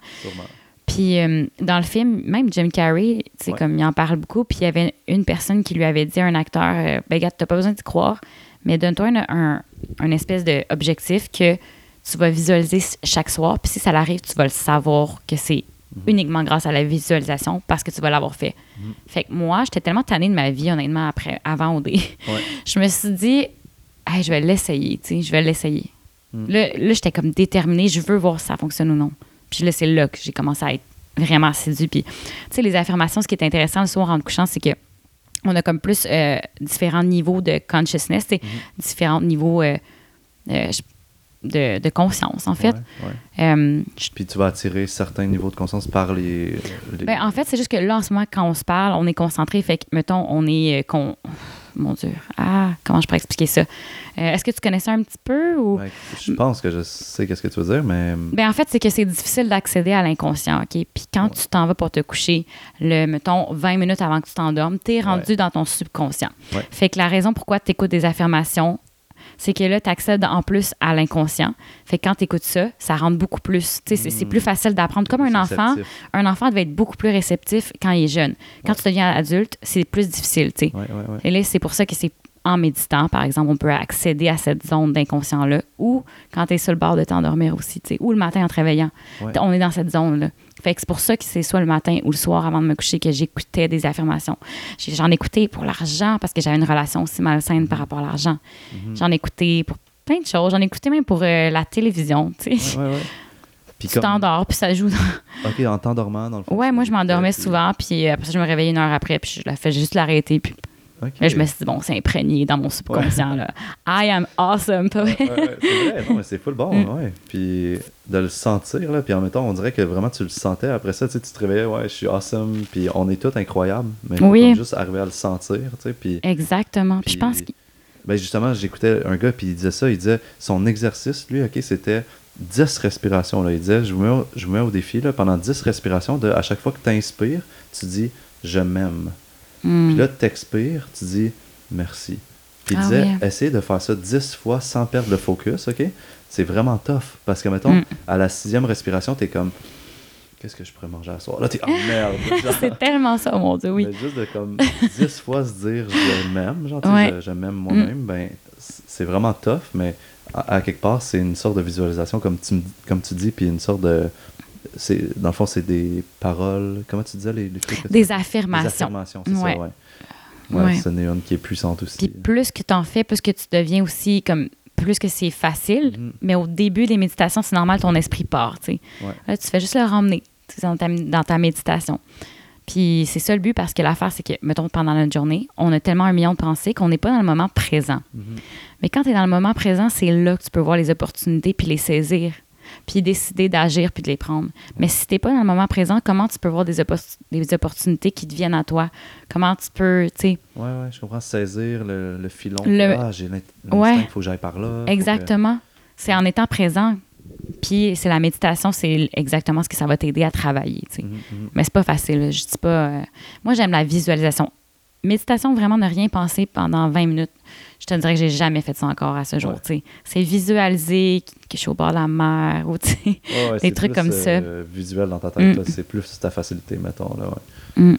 Puis euh, dans le film, même Jim Carrey, c'est comme il en parle beaucoup. Puis il y avait une personne qui lui avait dit à un acteur euh, Ben, gars, t'as pas besoin d'y croire, mais donne-toi un, un, espèce d'objectif que tu vas visualiser chaque soir. Puis si ça arrive, tu vas le savoir que c'est Mhm. uniquement grâce à la visualisation parce que tu vas l'avoir fait. Mhm. Fait que moi, j'étais tellement tannée de ma vie, honnêtement, après, avant OD. je me suis dit, Hey, je vais l'essayer, tu sais, je vais l'essayer. Mm. Là, là j'étais comme déterminée, je veux voir si ça fonctionne ou non. Puis là, c'est là que j'ai commencé à être vraiment assidue. Puis, tu sais, les affirmations, ce qui est intéressant le soir en te couchant, c'est que on a comme plus euh, différents niveaux de consciousness, différents niveaux euh, euh, je- de, de conscience, en fait. Ouais, ouais. Euh, je- Puis tu vas attirer certains niveaux de conscience par les. les- ben, en fait, c'est juste que là, en ce moment, quand on se parle, on est concentré. Fait que, mettons, on est. euh, con... Mon Dieu. Ah, comment je pourrais expliquer ça? Euh, Est-ce que tu connais ça un petit peu ou? Ouais, je pense que je sais qu'est-ce que tu veux dire, mais. Ben, en fait, c'est que c'est difficile d'accéder à l'inconscient, OK? Puis quand tu t'en vas pour te coucher, le, mettons, 20 minutes avant que tu t'endormes, tu es rendu dans ton subconscient. Fait que la raison pourquoi tu écoutes des affirmations, c'est que là, tu accèdes en plus à l'inconscient. Fait que quand tu écoutes ça, ça rentre beaucoup plus. Sais, c'est c'est Mm. plus facile d'apprendre. Comme un enfant, un enfant devait être beaucoup plus réceptif quand il est jeune. Quand Ouais. tu deviens adulte, c'est plus difficile. Ouais. Et là, c'est pour ça que c'est en méditant, par exemple, on peut accéder à cette zone d'inconscient-là, ou quand tu es sur le bord de t'endormir aussi, ou le matin en te réveillant. On est dans cette zone-là. Fait que c'est pour ça que c'est soit le matin ou le soir avant de me coucher que j'écoutais des affirmations. J'en écoutais pour l'argent parce que j'avais une relation aussi malsaine par rapport à l'argent. Mhm. J'en écoutais pour plein de choses. J'en écoutais même pour euh, la télévision, tu sais. Ouais, ouais, ouais. Puis Tu t'endors, puis ça joue. dans- Ok, en t'endormant, dans le fond. Ouais, moi, je m'endormais souvent, puis euh, après ça, je me réveillais une heure après, puis je la fais juste l'arrêter, puis Ok. là, je me suis dit, bon, c'est imprégné dans mon subconscient, là. I am awesome, pas vrai? Ouais, ouais, c'est vrai, non, mais c'est full bon, Mm. ouais. Puis de le sentir, là, puis en même temps, on dirait que vraiment tu le sentais. Après ça, tu sais, tu te réveillais, ouais, je suis awesome, puis on est tous incroyables, mais faut Oui. comme juste arriver à le sentir, tu sais, puis... Exactement. Puis je pense que. Ben justement, j'écoutais un gars, puis il disait ça, il disait, son exercice, lui, ok, c'était 10 respirations, là. Il disait, je vous mets au, je vous mets au défi, là, pendant 10 respirations, de, à chaque fois que tu inspires, tu dis, je m'aime. Hmm. Puis là, tu expires, tu dis merci. Puis il Ah disait, oui. de faire ça 10 fois sans perdre le focus, OK? C'est vraiment tough. Parce que, mettons, Mm. à la sixième respiration, t'es comme, qu'est-ce que je pourrais manger à soir? Là, t'es, oh merde! C'est tellement ça, mon Dieu, oui. mais juste de comme 10 fois se dire, je m'aime, genre, Ouais. Je, je m'aime moi-même, ben, c'est vraiment tough, mais à, à quelque part, c'est une sorte de visualisation, comme tu, me- comme tu dis, puis une sorte de. C'est Dans le fond, c'est des paroles. Comment tu disais les, les trucs que tu- Des Des affirmations. affirmations, c'est Ouais. ça, ouais. Ouais, Ouais. c'est une qui est puissante aussi. Puis plus que tu en fais, plus que tu deviens aussi comme. Plus que c'est facile. Mhm. Mais au début des méditations, c'est normal, ton esprit part, tu sais. Ouais. Là, tu fais juste le ramener dans ta, dans ta méditation. Puis c'est ça le but parce que l'affaire, c'est que, mettons, pendant notre journée, on a tellement un million de pensées qu'on n'est pas dans le moment présent. Mhm. Mais quand tu es dans le moment présent, c'est là que tu peux voir les opportunités puis les saisir, puis décider d'agir puis de les prendre. Mais si tu n'es pas dans le moment présent, comment tu peux voir des, oppo- des opportunités qui te viennent à toi? Comment tu peux, tu sais, Ouais, ouais, je comprends. Saisir le, le filon. Le- Ah, j'ai l'instinct, Ouais. il faut que j'aille par là. que- exactement. C'est en étant présent. Puis c'est la méditation, c'est exactement ce que ça va t'aider à travailler, tu sais. Mhm, mhm. Mais c'est pas facile. Je dis pas. euh, Moi, j'aime la visualisation. Méditation, vraiment ne rien penser pendant 20 minutes. Je te dirais que j'ai jamais fait ça encore à ce jour. Ouais. C'est visualiser que je suis au bord de la mer ou. Ouais, ouais, Des trucs plus, comme euh, visuel dans ta tête, Mm. c'est plus ta facilité, mettons. Là, ouais. Mm.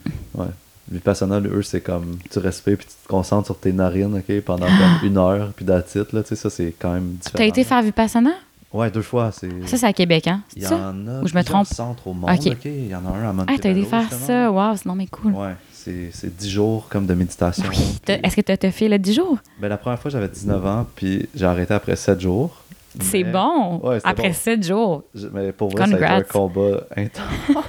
Vipassana, eux, c'est comme tu respires puis tu te concentres sur tes narines ok, pendant comme une heure, puis d'attitude, là, ça c'est quand même différent. T'as été faire Vipassana? Ouais, deux fois. C'est... Ça, c'est à Québec, hein? Il y ça? en a Ou je me trompe? centres au monde, Ok. Il y en a un à Montebello, Ah, t'as été faire ça? Waouh, c'est non, mais cool. Ouais, c'est, c'est 10 jours comme de méditation. Oui. Puis- Est-ce que tu as fait le 10 jours? Ben, la première fois, j'avais 19 ans, puis j'ai arrêté après 7 jours. C'est Mais- bon! Ouais, Après bon. 7 jours. Je- mais pour vrai, ça a été Congrats. un combat intense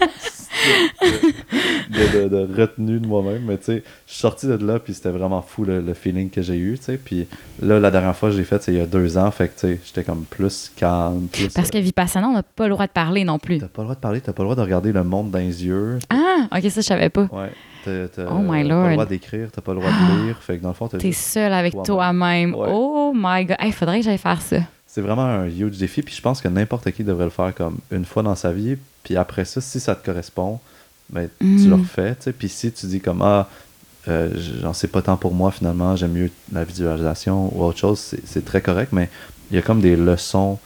de, de- de retenue de moi-même. Mais tu sais, je suis sorti de là, puis c'était vraiment fou le, le feeling que j'ai eu, sais. Puis là, la dernière fois que j'ai fait, c'est il y a deux ans, fait que tu sais, j'étais comme plus calme. Plus, Parce que Vipassana, on n'a pas le droit de parler non plus. T'as pas le droit de parler, t'as pas le droit de regarder le monde dans les yeux. Ah, ok, ça, je savais pas. Ouais. T'as, Oh my pas le droit d'écrire, t'as pas le droit de lire. Fait que dans le fond, T'es seul avec toi-même. Ouais. Oh my god. Il faudrait que j'aille faire ça. C'est vraiment un huge défi, puis je pense que n'importe qui devrait le faire comme une fois dans sa vie, puis après ça, si ça te correspond, ben, tu le refais, tu sais, puis si tu dis comme, ah, euh, j'en sais pas tant pour moi finalement, j'aime mieux la visualisation ou autre chose, c'est très correct, mais il y a comme des leçons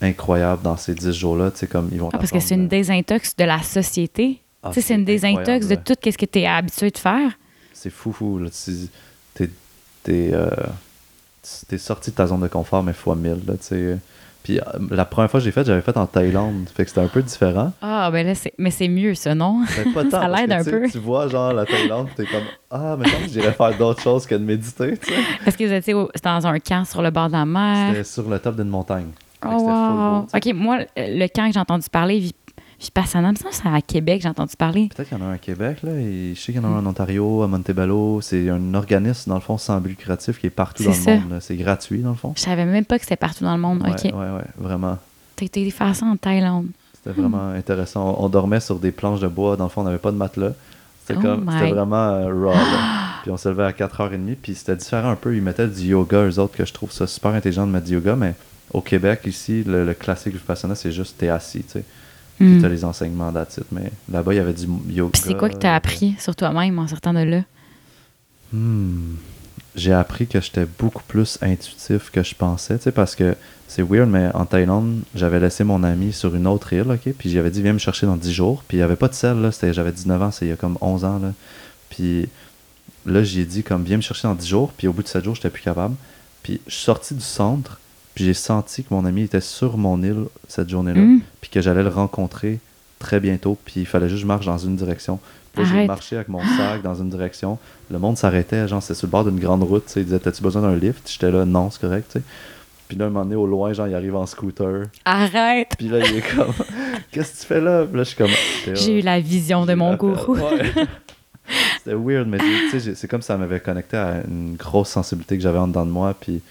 incroyables dans ces 10 jours-là, tu sais, comme ils vont Ah, parce que c'est une désintox de la société. Ah, c'est une désintox de tout ce que tu es habitué de faire. C'est fou, fou, là, tu t'es, t'es, euh, t'es sorti de ta zone de confort, mais fois mille, là, Puis euh, la première fois que j'ai fait, j'avais fait en Thaïlande. Fait que c'était un peu différent. Ah, ben là, c'est... mais c'est mieux, ça, non? Ben, pas tant, Ça l'aide un peu. Tu vois, genre, la Thaïlande, t'es comme, ah, mais j'irais faire d'autres choses que de méditer, tu sais. Parce que vous étiez dans un camp sur le bord de la mer. C'était sur le top d'une montagne. Oh, wow. beau. OK, moi, le camp que j'ai entendu parler, Vip- Vipassana, me semble que c'est à Québec, j'ai entendu parler. Peut-être qu'il y en a un à Québec, là, et je sais qu'il y en a un en Ontario, à Montebello. C'est un organisme, dans le fond, sans but lucratif qui est partout dans le monde. C'est gratuit, dans le fond. Je savais même pas que c'était partout dans le monde. Ouais, OK. ouais, ouais, vraiment. T'as été faire ça en Thaïlande. C'était vraiment intéressant. On, on dormait sur des planches de bois. Dans le fond, on n'avait pas de matelas. C'était Oh comme, my- c'était vraiment euh, raw. là. Puis on se levait à 4h30. Puis c'était différent un peu. Ils mettaient du yoga, eux autres, que je trouve ça super intelligent de mettre du yoga. Mais au Québec, ici, le, le classique Vipassana, c'est juste t'es assis, tu sais. Puis Hmm. t'as les enseignements d'attitude. Mais là-bas, il y avait du yoga. Puis c'est quoi que t'as appris sur toi-même en sortant de là? Hmm. J'ai appris que j'étais beaucoup plus intuitif que je pensais, tu sais, parce que c'est weird, mais en Thaïlande, j'avais laissé mon ami sur une autre île, ok, puis j'avais dit, viens me chercher dans 10 jours, puis il n'y avait pas de sel, là, c'était, j'avais 19 ans, c'est il y a comme 11 ans, là, puis là, j'ai dit, comme, viens me chercher dans 10 jours, puis au bout de 7 jours, j'étais plus capable, puis je suis sorti du centre, puis j'ai senti que mon ami était sur mon île cette journée-là, Hmm. puis que j'allais le rencontrer très bientôt, puis il fallait juste que je marche dans une direction. Puis j'ai marché avec mon sac dans une direction. Le monde s'arrêtait, genre, c'était sur le bord d'une grande route. Ils disaient, t'as-tu besoin d'un lift? J'étais là, non, c'est correct, tu sais. Puis là, un moment donné, au loin, genre, il arrive en scooter. Arrête! Puis là, il est comme, qu'est-ce que tu fais là? Puis là, je suis comme, J'ai eu la vision de mon gourou. Ouais. C'était weird, mais tu sais, j'ai- c'est comme ça m'avait connecté à une grosse sensibilité que j'avais en dedans de moi. Puis,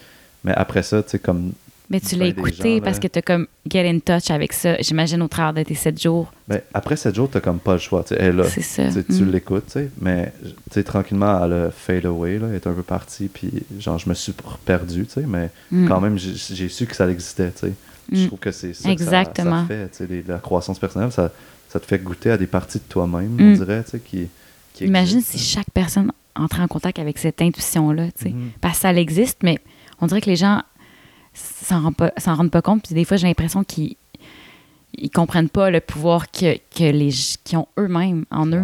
mais après ça, tu sais, comme, Mais tu Ben, l'as des écouté gens, parce là. que t'as comme get in touch avec ça, j'imagine, au travers de tes sept jours. ben, après 7 jours, t'as comme pas le choix, tu. Elle là. C'est ça. Tu tu Mm. l'écoutes, tu sais, mais tu tranquillement, elle a fade away, là, elle est un peu partie, puis genre, je me suis perdu, tu sais, mais Mm. quand même, j'ai su que ça existait, tu sais. Je Mm. trouve que c'est ça que ça- Exactement. ça, fait, tu les- la croissance personnelle, ça, ça te fait goûter à des parties de toi-même, on dirait, tu sais, qui, qui Imagine si existent. chaque personne entrait en contact avec cette intuition-là, tu sais. Mhm. Parce que ça existe, mais on dirait que les gens s'en rendent pas, s'en rendent pas compte. Puis des fois, j'ai l'impression qu'ils ils comprennent pas le pouvoir que, que les qu'ils ont eux-mêmes en eux.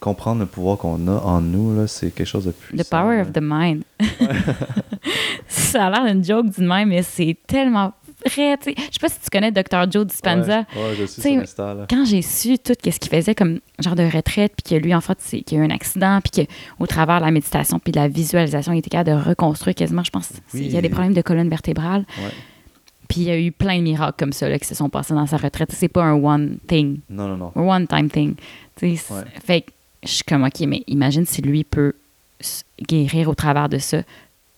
Comprendre le pouvoir qu'on a en nous, là, c'est quelque chose de puissant. The power là. of the mind. ça a l'air d'une joke d'une même, mais c'est tellement sais. Je sais pas si tu connais Dr. Joe Dispenza. Ouais, ouais, je suis. Quand j'ai su tout ce qu'il faisait comme genre de retraite, puis que lui, en fait, c'est qu'il y a eu un accident, puis qu'au travers de la méditation puis de la visualisation, il était capable de reconstruire quasiment, je pense, Oui. il y a des problèmes de colonne vertébrale. Ouais. Puis il y a eu plein de miracles comme ça là, qui se sont passés dans sa retraite. C'est pas un one thing, Non, non, non. un one time thing. Ouais. Fait que je suis comme, OK, mais imagine si lui peut guérir au travers de ça,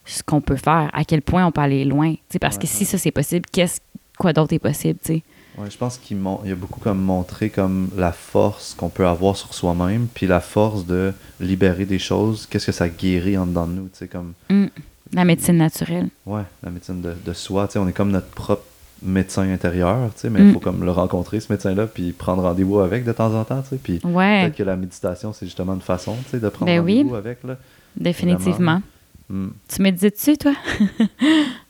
ce qu'on peut faire, à quel point on peut aller loin. Parce Ouais, que si ça, c'est possible, qu'est-ce quoi d'autre est possible, tu sais? Ouais, je pense qu'il il a beaucoup comme montré comme la force qu'on peut avoir sur soi-même, puis la force de libérer des choses. Qu'est-ce que ça guérit en dedans de nous, tu sais, comme Mm. La médecine naturelle. ouais, la médecine de, de soi. Tu sais, on est comme notre propre médecin intérieur, tu sais, mais il Mm. faut comme le rencontrer ce médecin-là, puis prendre rendez-vous avec de temps en temps, tu sais, puis Ouais, peut-être que la méditation c'est justement une façon, tu sais, de prendre Ben oui. rendez-vous avec là. définitivement. Mm. Tu médites-tu, toi?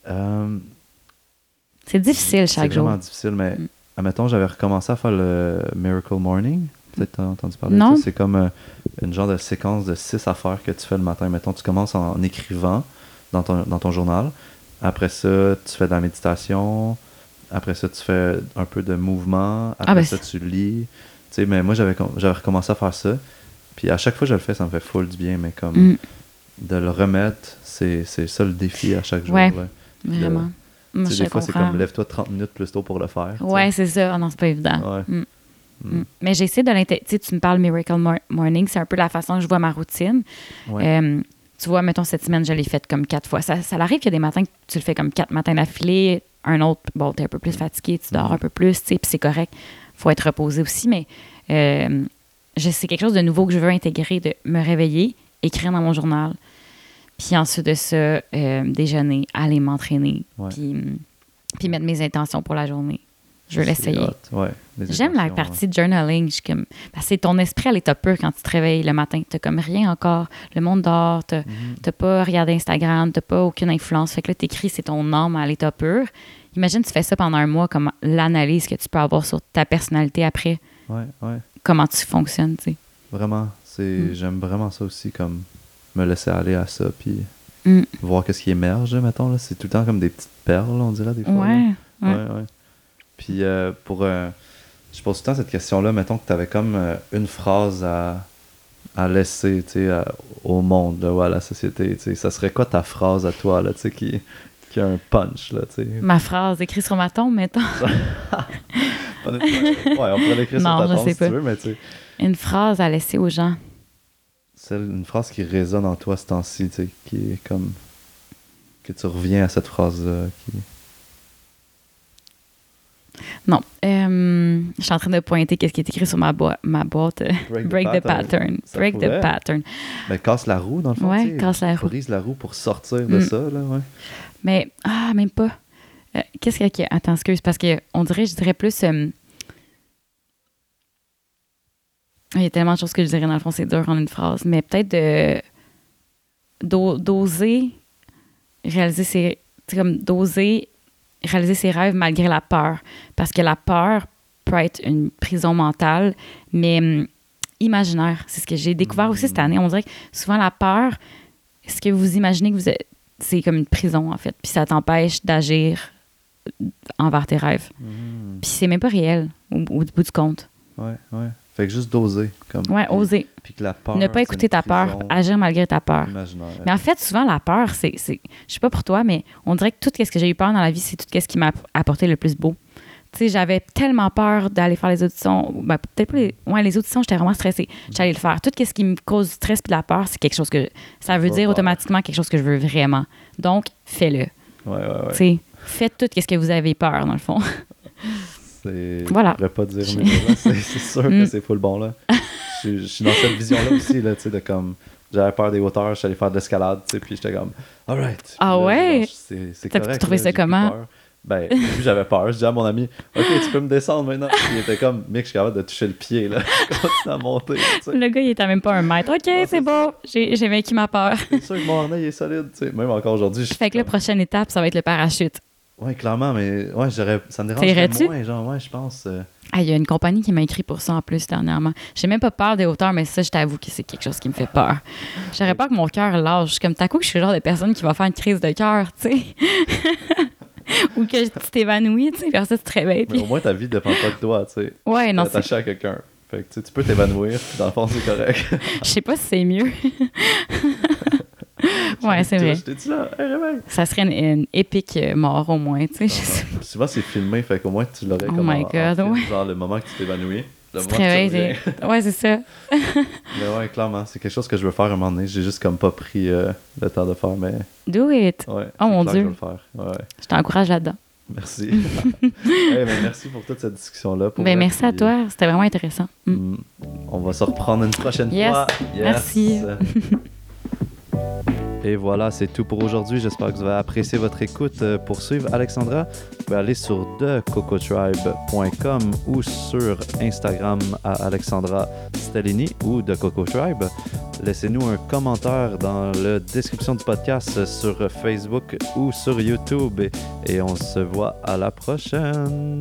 Euh, C'est difficile chaque c'est jour. vraiment difficile, mais Mm. admettons, j'avais recommencé à faire le Miracle Morning. Peut-être t'as entendu parler Non. de ça. C'est comme euh, une genre de séquence de six affaires que tu fais le matin. Mettons, tu commences en écrivant dans ton, dans ton journal. Après ça, tu fais de la méditation. Après ça, tu fais un peu de mouvement. Après ben, ça, tu lis. Tu sais, mais moi, j'avais recommencé à faire ça. Puis à chaque fois que je le fais, ça me fait full du bien. Mais comme Mm, de le remettre, c'est ça le défi à chaque jour. Ouais. là. vraiment. Moi, Tu sais, je des fois, c'est comme lève-toi 30 minutes plus tôt pour le faire. Ouais, c'est ça. Ah non, c'est pas évident. Ouais. Mm. Mm. Mm. Mais j'essaie de l'intégrer. Tu me parles Miracle Mor- Morning, c'est un peu la façon que je vois ma routine. Ouais. Euh, tu vois, mettons, cette semaine, je l'ai faite comme quatre fois. Ça, ça arrive qu'il y a des matins que tu le fais comme quatre matins d'affilée. Un autre, bon, t'es un peu plus fatigué, tu dors Mhm. un peu plus, tu sais, puis c'est correct. faut être reposé aussi, mais euh, je- c'est quelque chose de nouveau que je veux intégrer, de me réveiller, écrire dans mon journal, puis ensuite de ça, euh, déjeuner, aller m'entraîner, Ouais. puis, puis mettre mes intentions pour la journée. Je veux l'essayer. Ouais, J'aime la partie journaling. Je comme, c'est ton esprit à l'état pur quand tu te réveilles le matin. T'as comme rien encore. Le monde dort. T'as t'as pas regardé Instagram. T'as pas aucune influence. Fait que là, t'écris, c'est ton âme à l'état pur. Imagine, tu fais ça pendant un mois, comme l'analyse que tu peux avoir sur ta personnalité après, Ouais, ouais. comment tu fonctionnes, tu sais. Vraiment, Mm. j'aime vraiment ça aussi comme me laisser aller à ça puis Mm. voir qu'est-ce qui émerge, mettons là, c'est tout le temps comme des petites perles, on dirait des fois. Ouais. Ouais. ouais, ouais. Puis euh, pour. euh, je pose tout le temps cette question-là. Mettons que tu avais comme euh, une phrase à, à laisser à- au monde là, ou à la société. Ça serait quoi ta phrase à toi là, qui, qui a un punch là? Ma phrase écrite sur ma tombe, mettons. Ouais, on pourrait l'écrire sur ta tombe si pas. tu veux, mais tu sais. Une phrase à laisser aux gens. Celle, une phrase qui résonne en toi ce temps-ci, tu sais, qui est comme. que tu reviens à cette phrase-là. Qui... Non. Euh, je suis en train de pointer qu'est-ce qui est écrit sur ma, boi- ma boîte. Break the pattern. Break pourrait. the pattern. Mais casse la roue, dans le fond. Ouais, tu casse la roue. Brise la roue pour sortir de Mm. ça, là, ouais. Mais, ah, même pas. Euh, Qu'est-ce qu'il y a? Attends, excuse, parce que on dirait, je dirais plus. euh, Il y a tellement de choses que je dirais dans le fond, c'est dur en une phrase. Mais peut-être de. d'o- d'oser réaliser ses. comme d'oser réaliser ses rêves malgré la peur. Parce que la peur peut être une prison mentale, mais hum, imaginaire. C'est ce que j'ai découvert aussi cette année. On dirait que souvent la peur, ce que vous imaginez que vous êtes, c'est comme une prison en fait. Puis ça t'empêche d'agir envers tes rêves. Mm. Puis c'est même pas réel au, au bout du compte. Ouais, ouais. Fait que juste doser. Comme, Ouais, puis- oser. Puis que la peur. ne pas écouter ta peur, agir malgré ta peur. imaginaire. Mais en fait, souvent, la peur, c'est. c'est- Je sais pas pour toi, mais on dirait que tout ce que j'ai eu peur dans la vie, c'est tout ce qui m'a apporté le plus beau. Tu sais, j'avais tellement peur d'aller faire les auditions. Ben, peut-être pas les. Ouais, les auditions, j'étais vraiment stressée. J'allais le faire. Tout ce qui me cause du stress et de la peur, c'est quelque chose que. Ça veut dire automatiquement quelque chose que je veux vraiment. Donc, fais-le. Ouais, ouais, ouais. Tu sais, faites tout ce que vous avez peur, dans le fond. C'est... Voilà. Je pourrais pas dire, mais là, c'est, c'est sûr que Mm. c'est full bon, là. Je, suis- je suis dans cette vision-là aussi, là, tu sais, de comme... J'avais peur des hauteurs, je suis allé faire de l'escalade, tu sais, puis j'étais comme... Alright. Ah ouais? C'est, correct, trouvé là, ça comment? peur. Ben, j'avais peur. Je dis à mon ami, OK, tu peux me descendre maintenant. Il était comme, mec, je suis capable de toucher le pied, là. Je continue à monter, tu sais. Le gars, il était même pas un mètre. OK, c'est c'est bon. J'ai vaincu ma peur. C'est sûr que mon harnais, il est solide, tu sais. Même encore aujourd'hui, Fait que la prochaine étape, ça va être le parachute. Ouais, clairement, mais ouais, j'aurais... ça me dérangerait moins, genre, ouais, je pense... euh, Ah, il y a une compagnie qui m'a écrit pour ça en plus dernièrement. J'ai même pas peur des hauteurs, mais ça, je t'avoue que c'est quelque chose qui me fait peur. J'aurais peur que mon cœur lâche. Comme t'as coup que je suis le genre de personne qui va faire une crise de cœur, tu sais. Ou que tu t'évanouis, tu sais, après ça, tu te réveilles. Mais puis- au moins, ta vie dépend pas de toi, tu sais. Ouais, non, c'est- attaché à quelqu'un. Fait que tu peux t'évanouir, puis dans le fond, c'est correct. je sais pas si c'est mieux. ouais, c'est vrai. Là, hey. Ça serait une, une épique euh, mort au moins, tu sais. pas. Souvent, c'est filmé, fait qu'au moins, tu l'aurais Oh comme my en- en God, film, ouais. Genre le moment que tu t'évanouis. Tu te que réveilles, Ouais, c'est ça. Mais ouais, clairement, c'est quelque chose que je veux faire un moment donné. J'ai juste comme pas pris euh, le temps de faire, mais Do it. ouais. Oh mon Dieu. Je. Ouais, t'encourage là-dedans. Merci. Hey, ben, merci pour toute cette discussion-là. Ben, merci à toi. C'était vraiment intéressant. Mm. mm, On va se reprendre une prochaine Yes. fois. Merci. Et voilà, c'est tout pour aujourd'hui. J'espère que vous avez apprécié votre écoute. Euh, Pour suivre Alexandra, vous pouvez aller sur thecocotribe.com ou sur Instagram à Alexandra Stellini ou The. Laissez-nous un commentaire dans la description du podcast sur Facebook ou sur YouTube et on se voit à la prochaine.